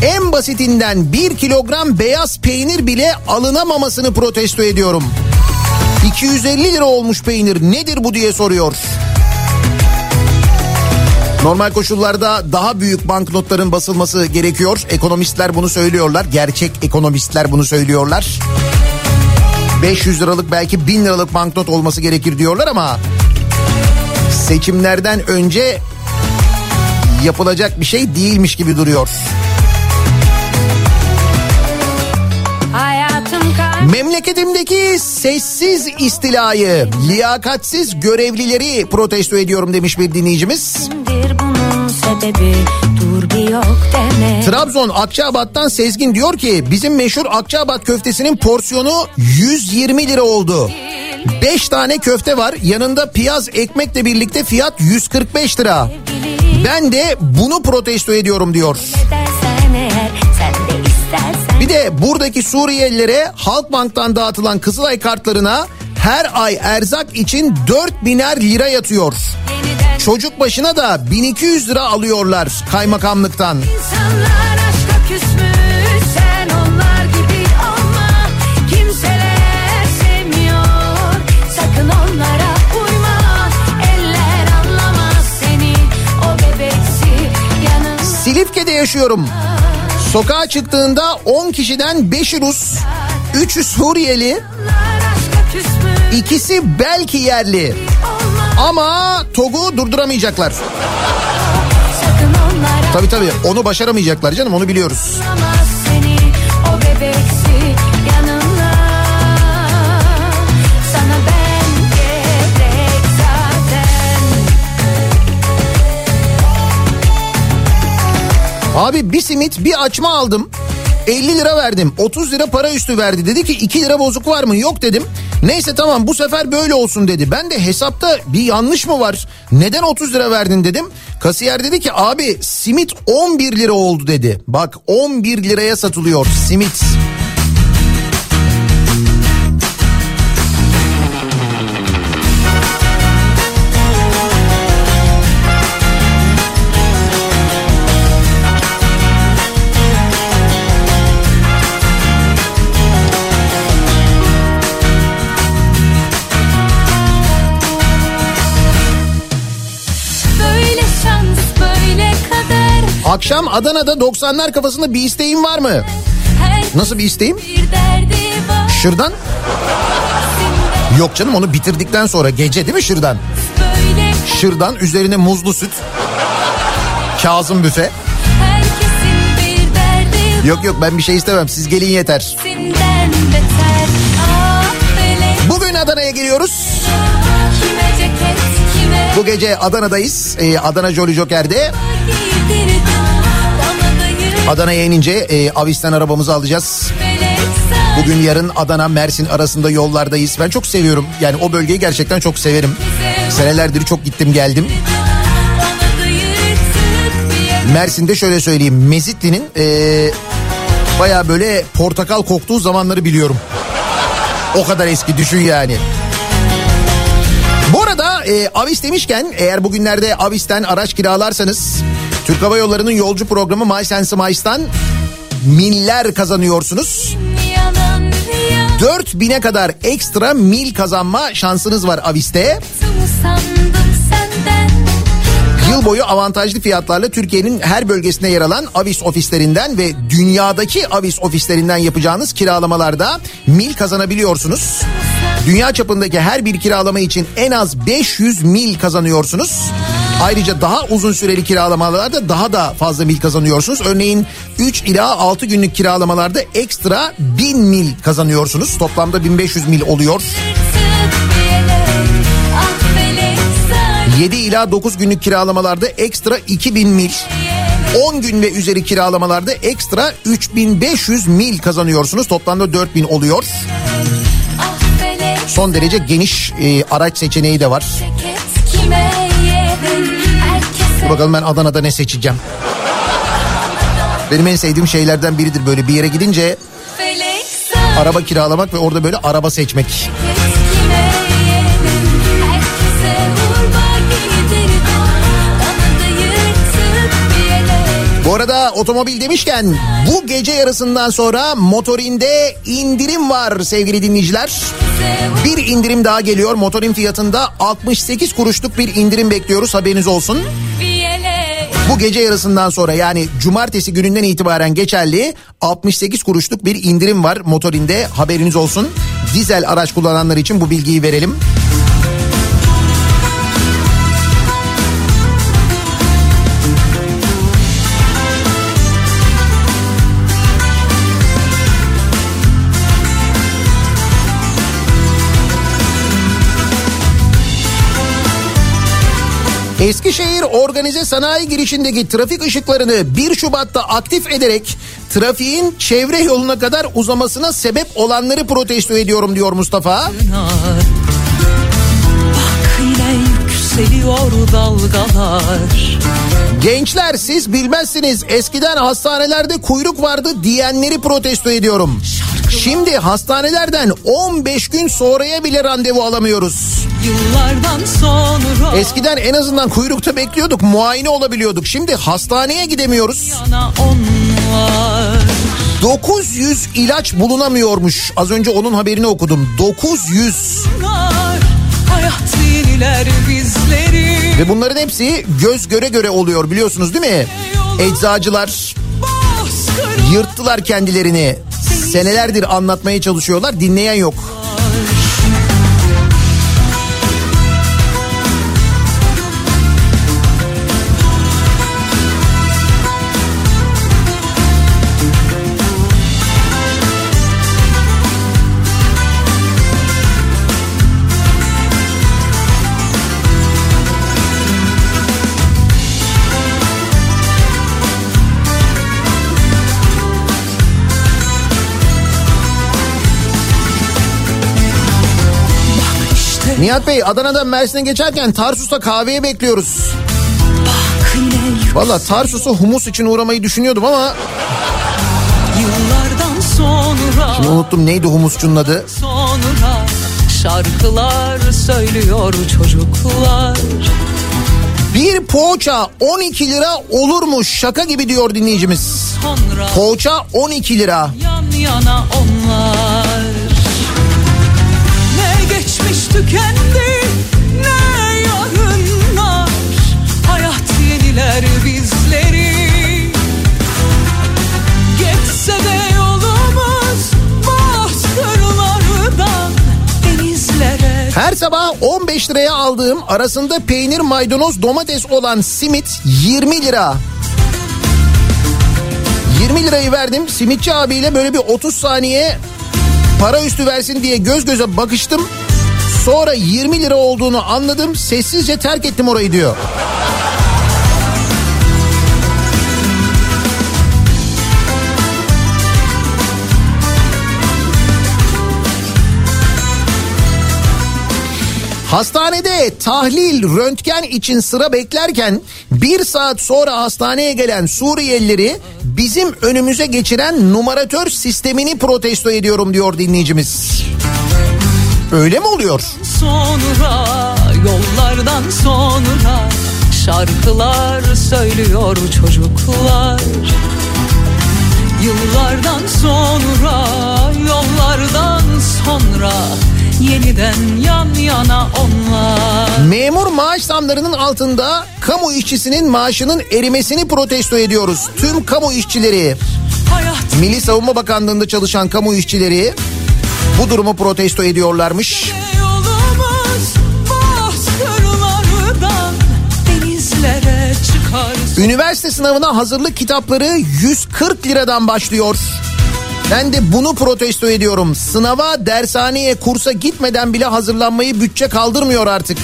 S1: en basitinden 1 kilogram beyaz peynir bile alınamamasını protesto ediyorum. 250 lira olmuş peynir nedir bu diye soruyor. Normal koşullarda daha büyük banknotların basılması gerekiyor. Ekonomistler bunu söylüyorlar. Gerçek ekonomistler bunu söylüyorlar. 500 liralık belki 1000 liralık banknot olması gerekir diyorlar ama seçimlerden önce yapılacak bir şey değilmiş gibi duruyor. Memleketimdeki sessiz istilayı, liyakatsiz görevlileri protesto ediyorum demiş bir dinleyicimiz.
S11: Sebebi
S1: Trabzon Akçabat'tan Sezgin diyor ki bizim meşhur Akçabat köftesinin porsiyonu 120 lira oldu. 5 tane köfte var yanında piyaz ekmekle birlikte fiyat 145 lira. Ben de bunu protesto ediyorum diyor.
S11: dersen
S1: Bir de buradaki Suriyelilere Halkbank'tan dağıtılan Kızılay kartlarına her ay erzak için 4 biner lira yatıyor. Çocuk başına da 1200 lira alıyorlar kaymakamlıktan.
S11: insanlar aşka küsmüş sen onlar gibi olma kimseler sevmiyor sakın onlara uyma eller anlamaz seni o bebeksi yanında
S1: Silifke'de yaşıyorum. Sokağa çıktığında 10 kişiden 5'i Rus, 3'ü Suriyeli, ikisi belki yerli. Ama TOG'u durduramayacaklar. Tabii tabii onu başaramayacaklar canım onu biliyoruz.
S11: Seni o bebeksi
S1: Abi bir simit bir açma aldım. 50 lira verdim. 30 lira para üstü verdi. Dedi ki 2 lira bozuk var mı? Yok dedim. Neyse tamam bu sefer böyle olsun dedi. Ben de hesapta bir yanlış mı var? Neden 30 lira verdin dedim. Kasiyer dedi ki abi simit 11 lira oldu dedi. Bak 11 liraya satılıyor simit. Akşam Adana'da 90'lar kafasında bir isteğin var mı? Nasıl bir isteğim? Şırdan? Yok canım onu bitirdikten sonra gece değil mi şırdan? Şırdan üzerine muzlu süt. Kazım büfe. Yok yok ben bir şey istemem siz gelin yeter. Bugün Adana'ya geliyoruz. Bu gece Adana'dayız. Ee, Adana Jolly Joker'de. Adana'ya inince e, Avis'ten arabamızı alacağız. Bugün yarın Adana Mersin arasında yollardayız. Ben çok seviyorum. Yani o bölgeyi gerçekten çok severim. Senelerdir çok gittim geldim. Mersin'de şöyle söyleyeyim. Mezitli'nin e, baya böyle portakal koktuğu zamanları biliyorum. O kadar eski düşün yani. Bu arada e, Avis demişken eğer bugünlerde Avis'ten araç kiralarsanız Türk Hava Yolları'nın yolcu programı My Sense Mice'dan miller kazanıyorsunuz. 4000'e kadar ekstra mil kazanma şansınız var Avis'te. Yıl boyu avantajlı fiyatlarla Türkiye'nin her bölgesinde yer alan Avis ofislerinden ve dünyadaki Avis ofislerinden yapacağınız kiralamalarda mil kazanabiliyorsunuz. Dünya çapındaki her bir kiralama için en az 500 mil kazanıyorsunuz. Ayrıca daha uzun süreli kiralamalarda daha da fazla mil kazanıyorsunuz. Örneğin 3 ila 6 günlük kiralamalarda ekstra 1000 mil kazanıyorsunuz. Toplamda 1500 mil oluyor.
S11: ah felek
S1: 7 ila 9 günlük kiralamalarda ekstra 2000 mil. 10 gün ve üzeri kiralamalarda ekstra 3500 mil kazanıyorsunuz. Toplamda 4000 oluyor. Son derece geniş e, araç seçeneği de var.
S11: herkese
S1: Dur bakalım ben Adana'da ne seçeceğim. Benim en sevdiğim şeylerden biridir böyle bir yere gidince araba kiralamak ve orada böyle araba seçmek. Bu arada otomobil demişken bu gece yarısından sonra motorinde indirim var sevgili dinleyiciler. Bir indirim daha geliyor. Motorin fiyatında 68 kuruşluk bir indirim bekliyoruz haberiniz olsun.
S11: bir
S1: Bu gece yarısından sonra yani cumartesi gününden itibaren geçerli 68 kuruşluk bir indirim var motorinde haberiniz olsun. Dizel araç kullananlar için bu bilgiyi verelim. Eskişehir organize sanayi girişindeki trafik ışıklarını 1 Şubat'ta aktif ederek trafiğin çevre yoluna kadar uzamasına sebep olanları protesto ediyorum diyor Mustafa.
S13: Yine yükseliyor dalgalar
S1: Gençler siz bilmezsiniz eskiden hastanelerde kuyruk vardı diyenleri protesto ediyorum. Şimdi hastanelerden 15 gün sonraya bile randevu alamıyoruz.
S13: Yıllardan sonra
S1: Eskiden en azından kuyrukta bekliyorduk, muayene olabiliyorduk. Şimdi hastaneye gidemiyoruz.
S13: Yana onlar
S1: 900 ilaç bulunamıyormuş. Az önce onun haberini okudum. 900.
S13: Bunlar Hayat yeniler bizleri
S1: Ve bunların hepsi göz göre göre oluyor biliyorsunuz değil mi? Eczacılar yırttılar kendilerini. Senelerdir anlatmaya çalışıyorlar, dinleyen yok. Nihat Bey Adana'dan Mersin'e geçerken Tarsus'ta kahveye bekliyoruz. Valla Tarsus'a humus için uğramayı düşünüyordum ama şimdi unuttum neydi humusçunun adı.
S13: sonra Şarkılar söylüyor çocuklar
S1: Bir poğaça 12 lira olurmuş şaka gibi diyor dinleyicimiz.
S13: Sonra
S1: Poğaça 12 lira.
S13: yan yana onlar tükendi ne yarınlar Hayat yeniler bizleri Geçse de yolumuz bozkırlardan denizlere
S1: Her sabah 15 liraya aldığım arasında peynir, maydanoz, domates olan simit 20 lira. 20 lirayı verdim. Simitçi abiyle böyle bir 30 saniye para üstü versin diye göz göze bakıştım. Sonra 20 lira olduğunu anladım. Sessizce terk ettim orayı diyor. Hastanede tahlil, röntgen için sıra beklerken bir saat sonra hastaneye gelen Suriyelileri bizim önümüze geçiren numaratör sistemini protesto ediyorum diyor dinleyicimiz. Öyle mi oluyor?
S13: sonra Yollardan sonra şarkılar söylüyor çocuklar Yıllardan sonra yollardan sonra yeniden yan yana onlar
S1: Memur maaş zamlarının altında kamu işçisinin maaşının erimesini protesto ediyoruz. Tüm kamu işçileri, Milli Savunma Bakanlığı'nda çalışan kamu işçileri bu durumu protesto ediyorlarmış. Üniversite sınavına hazırlık kitapları 140 liradan başlıyor. Ben de bunu protesto ediyorum. Sınava, dershaneye, kursa gitmeden bile hazırlanmayı bütçe kaldırmıyor artık.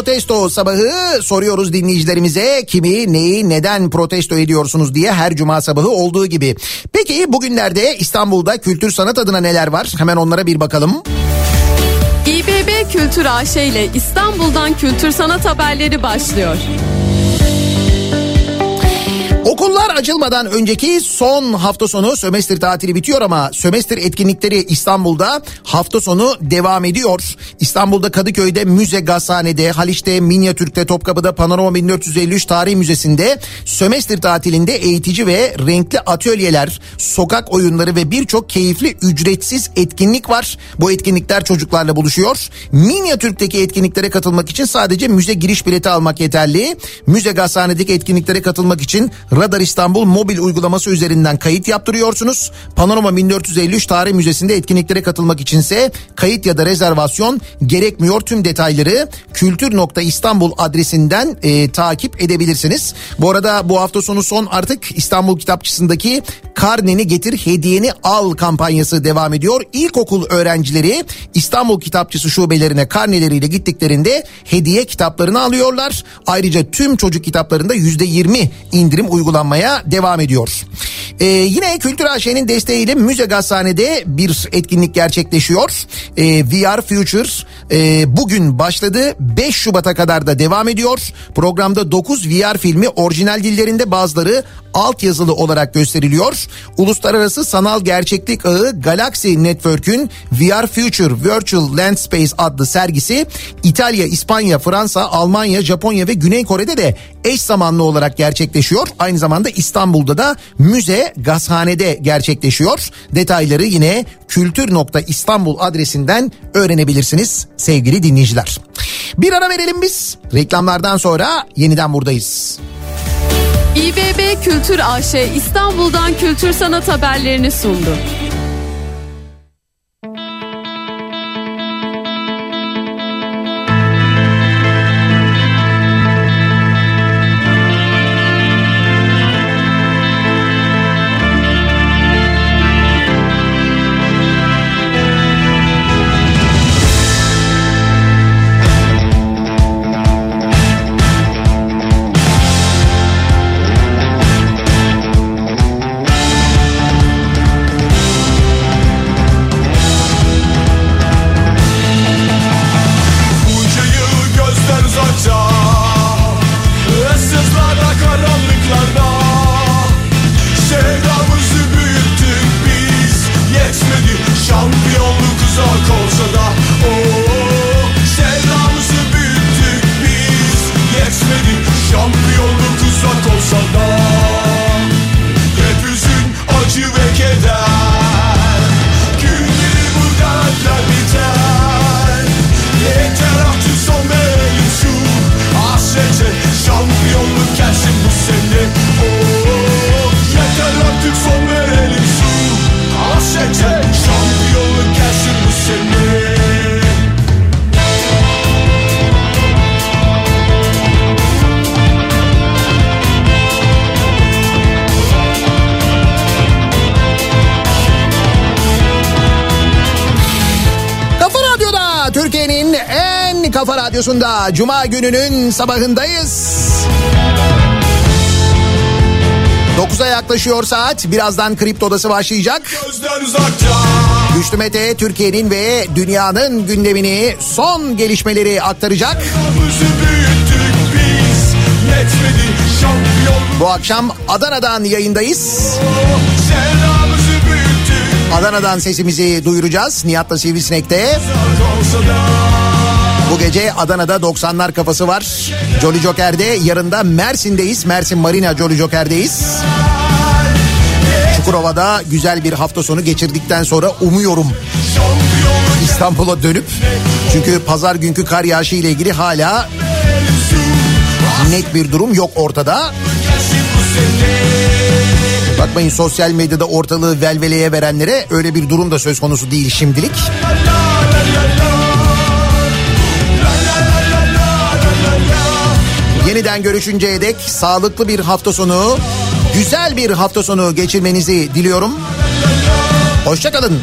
S1: Protesto sabahı soruyoruz dinleyicilerimize kimi neyi neden protesto ediyorsunuz diye her cuma sabahı olduğu gibi. Peki bugünlerde İstanbul'da kültür sanat adına neler var hemen onlara bir bakalım.
S14: İBB Kültür AŞ ile İstanbul'dan kültür sanat haberleri başlıyor.
S1: Okullar açılmadan önceki son hafta sonu sömestr tatili bitiyor ama sömestr etkinlikleri İstanbul'da hafta sonu devam ediyor. İstanbul'da Kadıköy'de Müze Gazhane'de, Haliç'te, Minyatürk'te, Topkapı'da Panorama 1453 Tarih Müzesi'nde sömestr tatilinde eğitici ve renkli atölyeler, sokak oyunları ve birçok keyifli ücretsiz etkinlik var. Bu etkinlikler çocuklarla buluşuyor. Minyatürk'teki etkinliklere katılmak için sadece müze giriş bileti almak yeterli. Müze Gazhane'deki etkinliklere katılmak için Radar İstanbul mobil uygulaması üzerinden kayıt yaptırıyorsunuz. Panorama 1453 Tarih Müzesi'nde etkinliklere katılmak içinse kayıt ya da rezervasyon gerekmiyor. Tüm detayları kültür.istanbul adresinden e, takip edebilirsiniz. Bu arada bu hafta sonu son artık İstanbul Kitapçısı'ndaki karneni getir hediyeni al kampanyası devam ediyor. İlkokul öğrencileri İstanbul Kitapçısı şubelerine karneleriyle gittiklerinde hediye kitaplarını alıyorlar. Ayrıca tüm çocuk kitaplarında %20 indirim uygulanmaya devam ediyor. Ee, yine Kültür AŞ'nin desteğiyle Müze Gazhane'de bir etkinlik gerçekleşiyor. Ee, VR Future e, bugün başladı 5 Şubat'a kadar da devam ediyor. Programda 9 VR filmi orijinal dillerinde bazıları alt yazılı olarak gösteriliyor. Uluslararası Sanal Gerçeklik Ağı Galaxy Network'ün VR Future Virtual Landspace adlı sergisi İtalya, İspanya, Fransa, Almanya, Japonya ve Güney Kore'de de eş zamanlı olarak gerçekleşiyor. Aynı zamanda İstanbul'da da müze gazhanede gerçekleşiyor. Detayları yine kültür.istanbul adresinden öğrenebilirsiniz sevgili dinleyiciler. Bir ara verelim biz. Reklamlardan sonra yeniden buradayız.
S14: İBB Kültür AŞ İstanbul'dan kültür sanat haberlerini sundu.
S1: Cuma gününün sabahındayız. 9'a yaklaşıyor saat. Birazdan kripto odası başlayacak. Güçlü Mete Türkiye'nin ve dünyanın gündemini son gelişmeleri aktaracak.
S15: Biz
S1: Bu akşam Adana'dan yayındayız. Adana'dan sesimizi duyuracağız Nihat'la Sivrisinek'te.
S15: Da
S1: Bu gece Adana'da 90'lar kafası var. Jolly Joker'de yarın da Mersin'deyiz. Mersin Marina Jolly Joker'deyiz. Çukurova'da güzel bir hafta sonu geçirdikten sonra umuyorum İstanbul'a dönüp çünkü pazar günkü kar yağışı ile ilgili hala net bir durum yok ortada. Bakmayın sosyal medyada ortalığı velveleye verenlere öyle bir durum da söz konusu değil şimdilik. Yeniden görüşünceye dek sağlıklı bir hafta sonu, güzel bir hafta sonu geçirmenizi diliyorum. Hoşçakalın.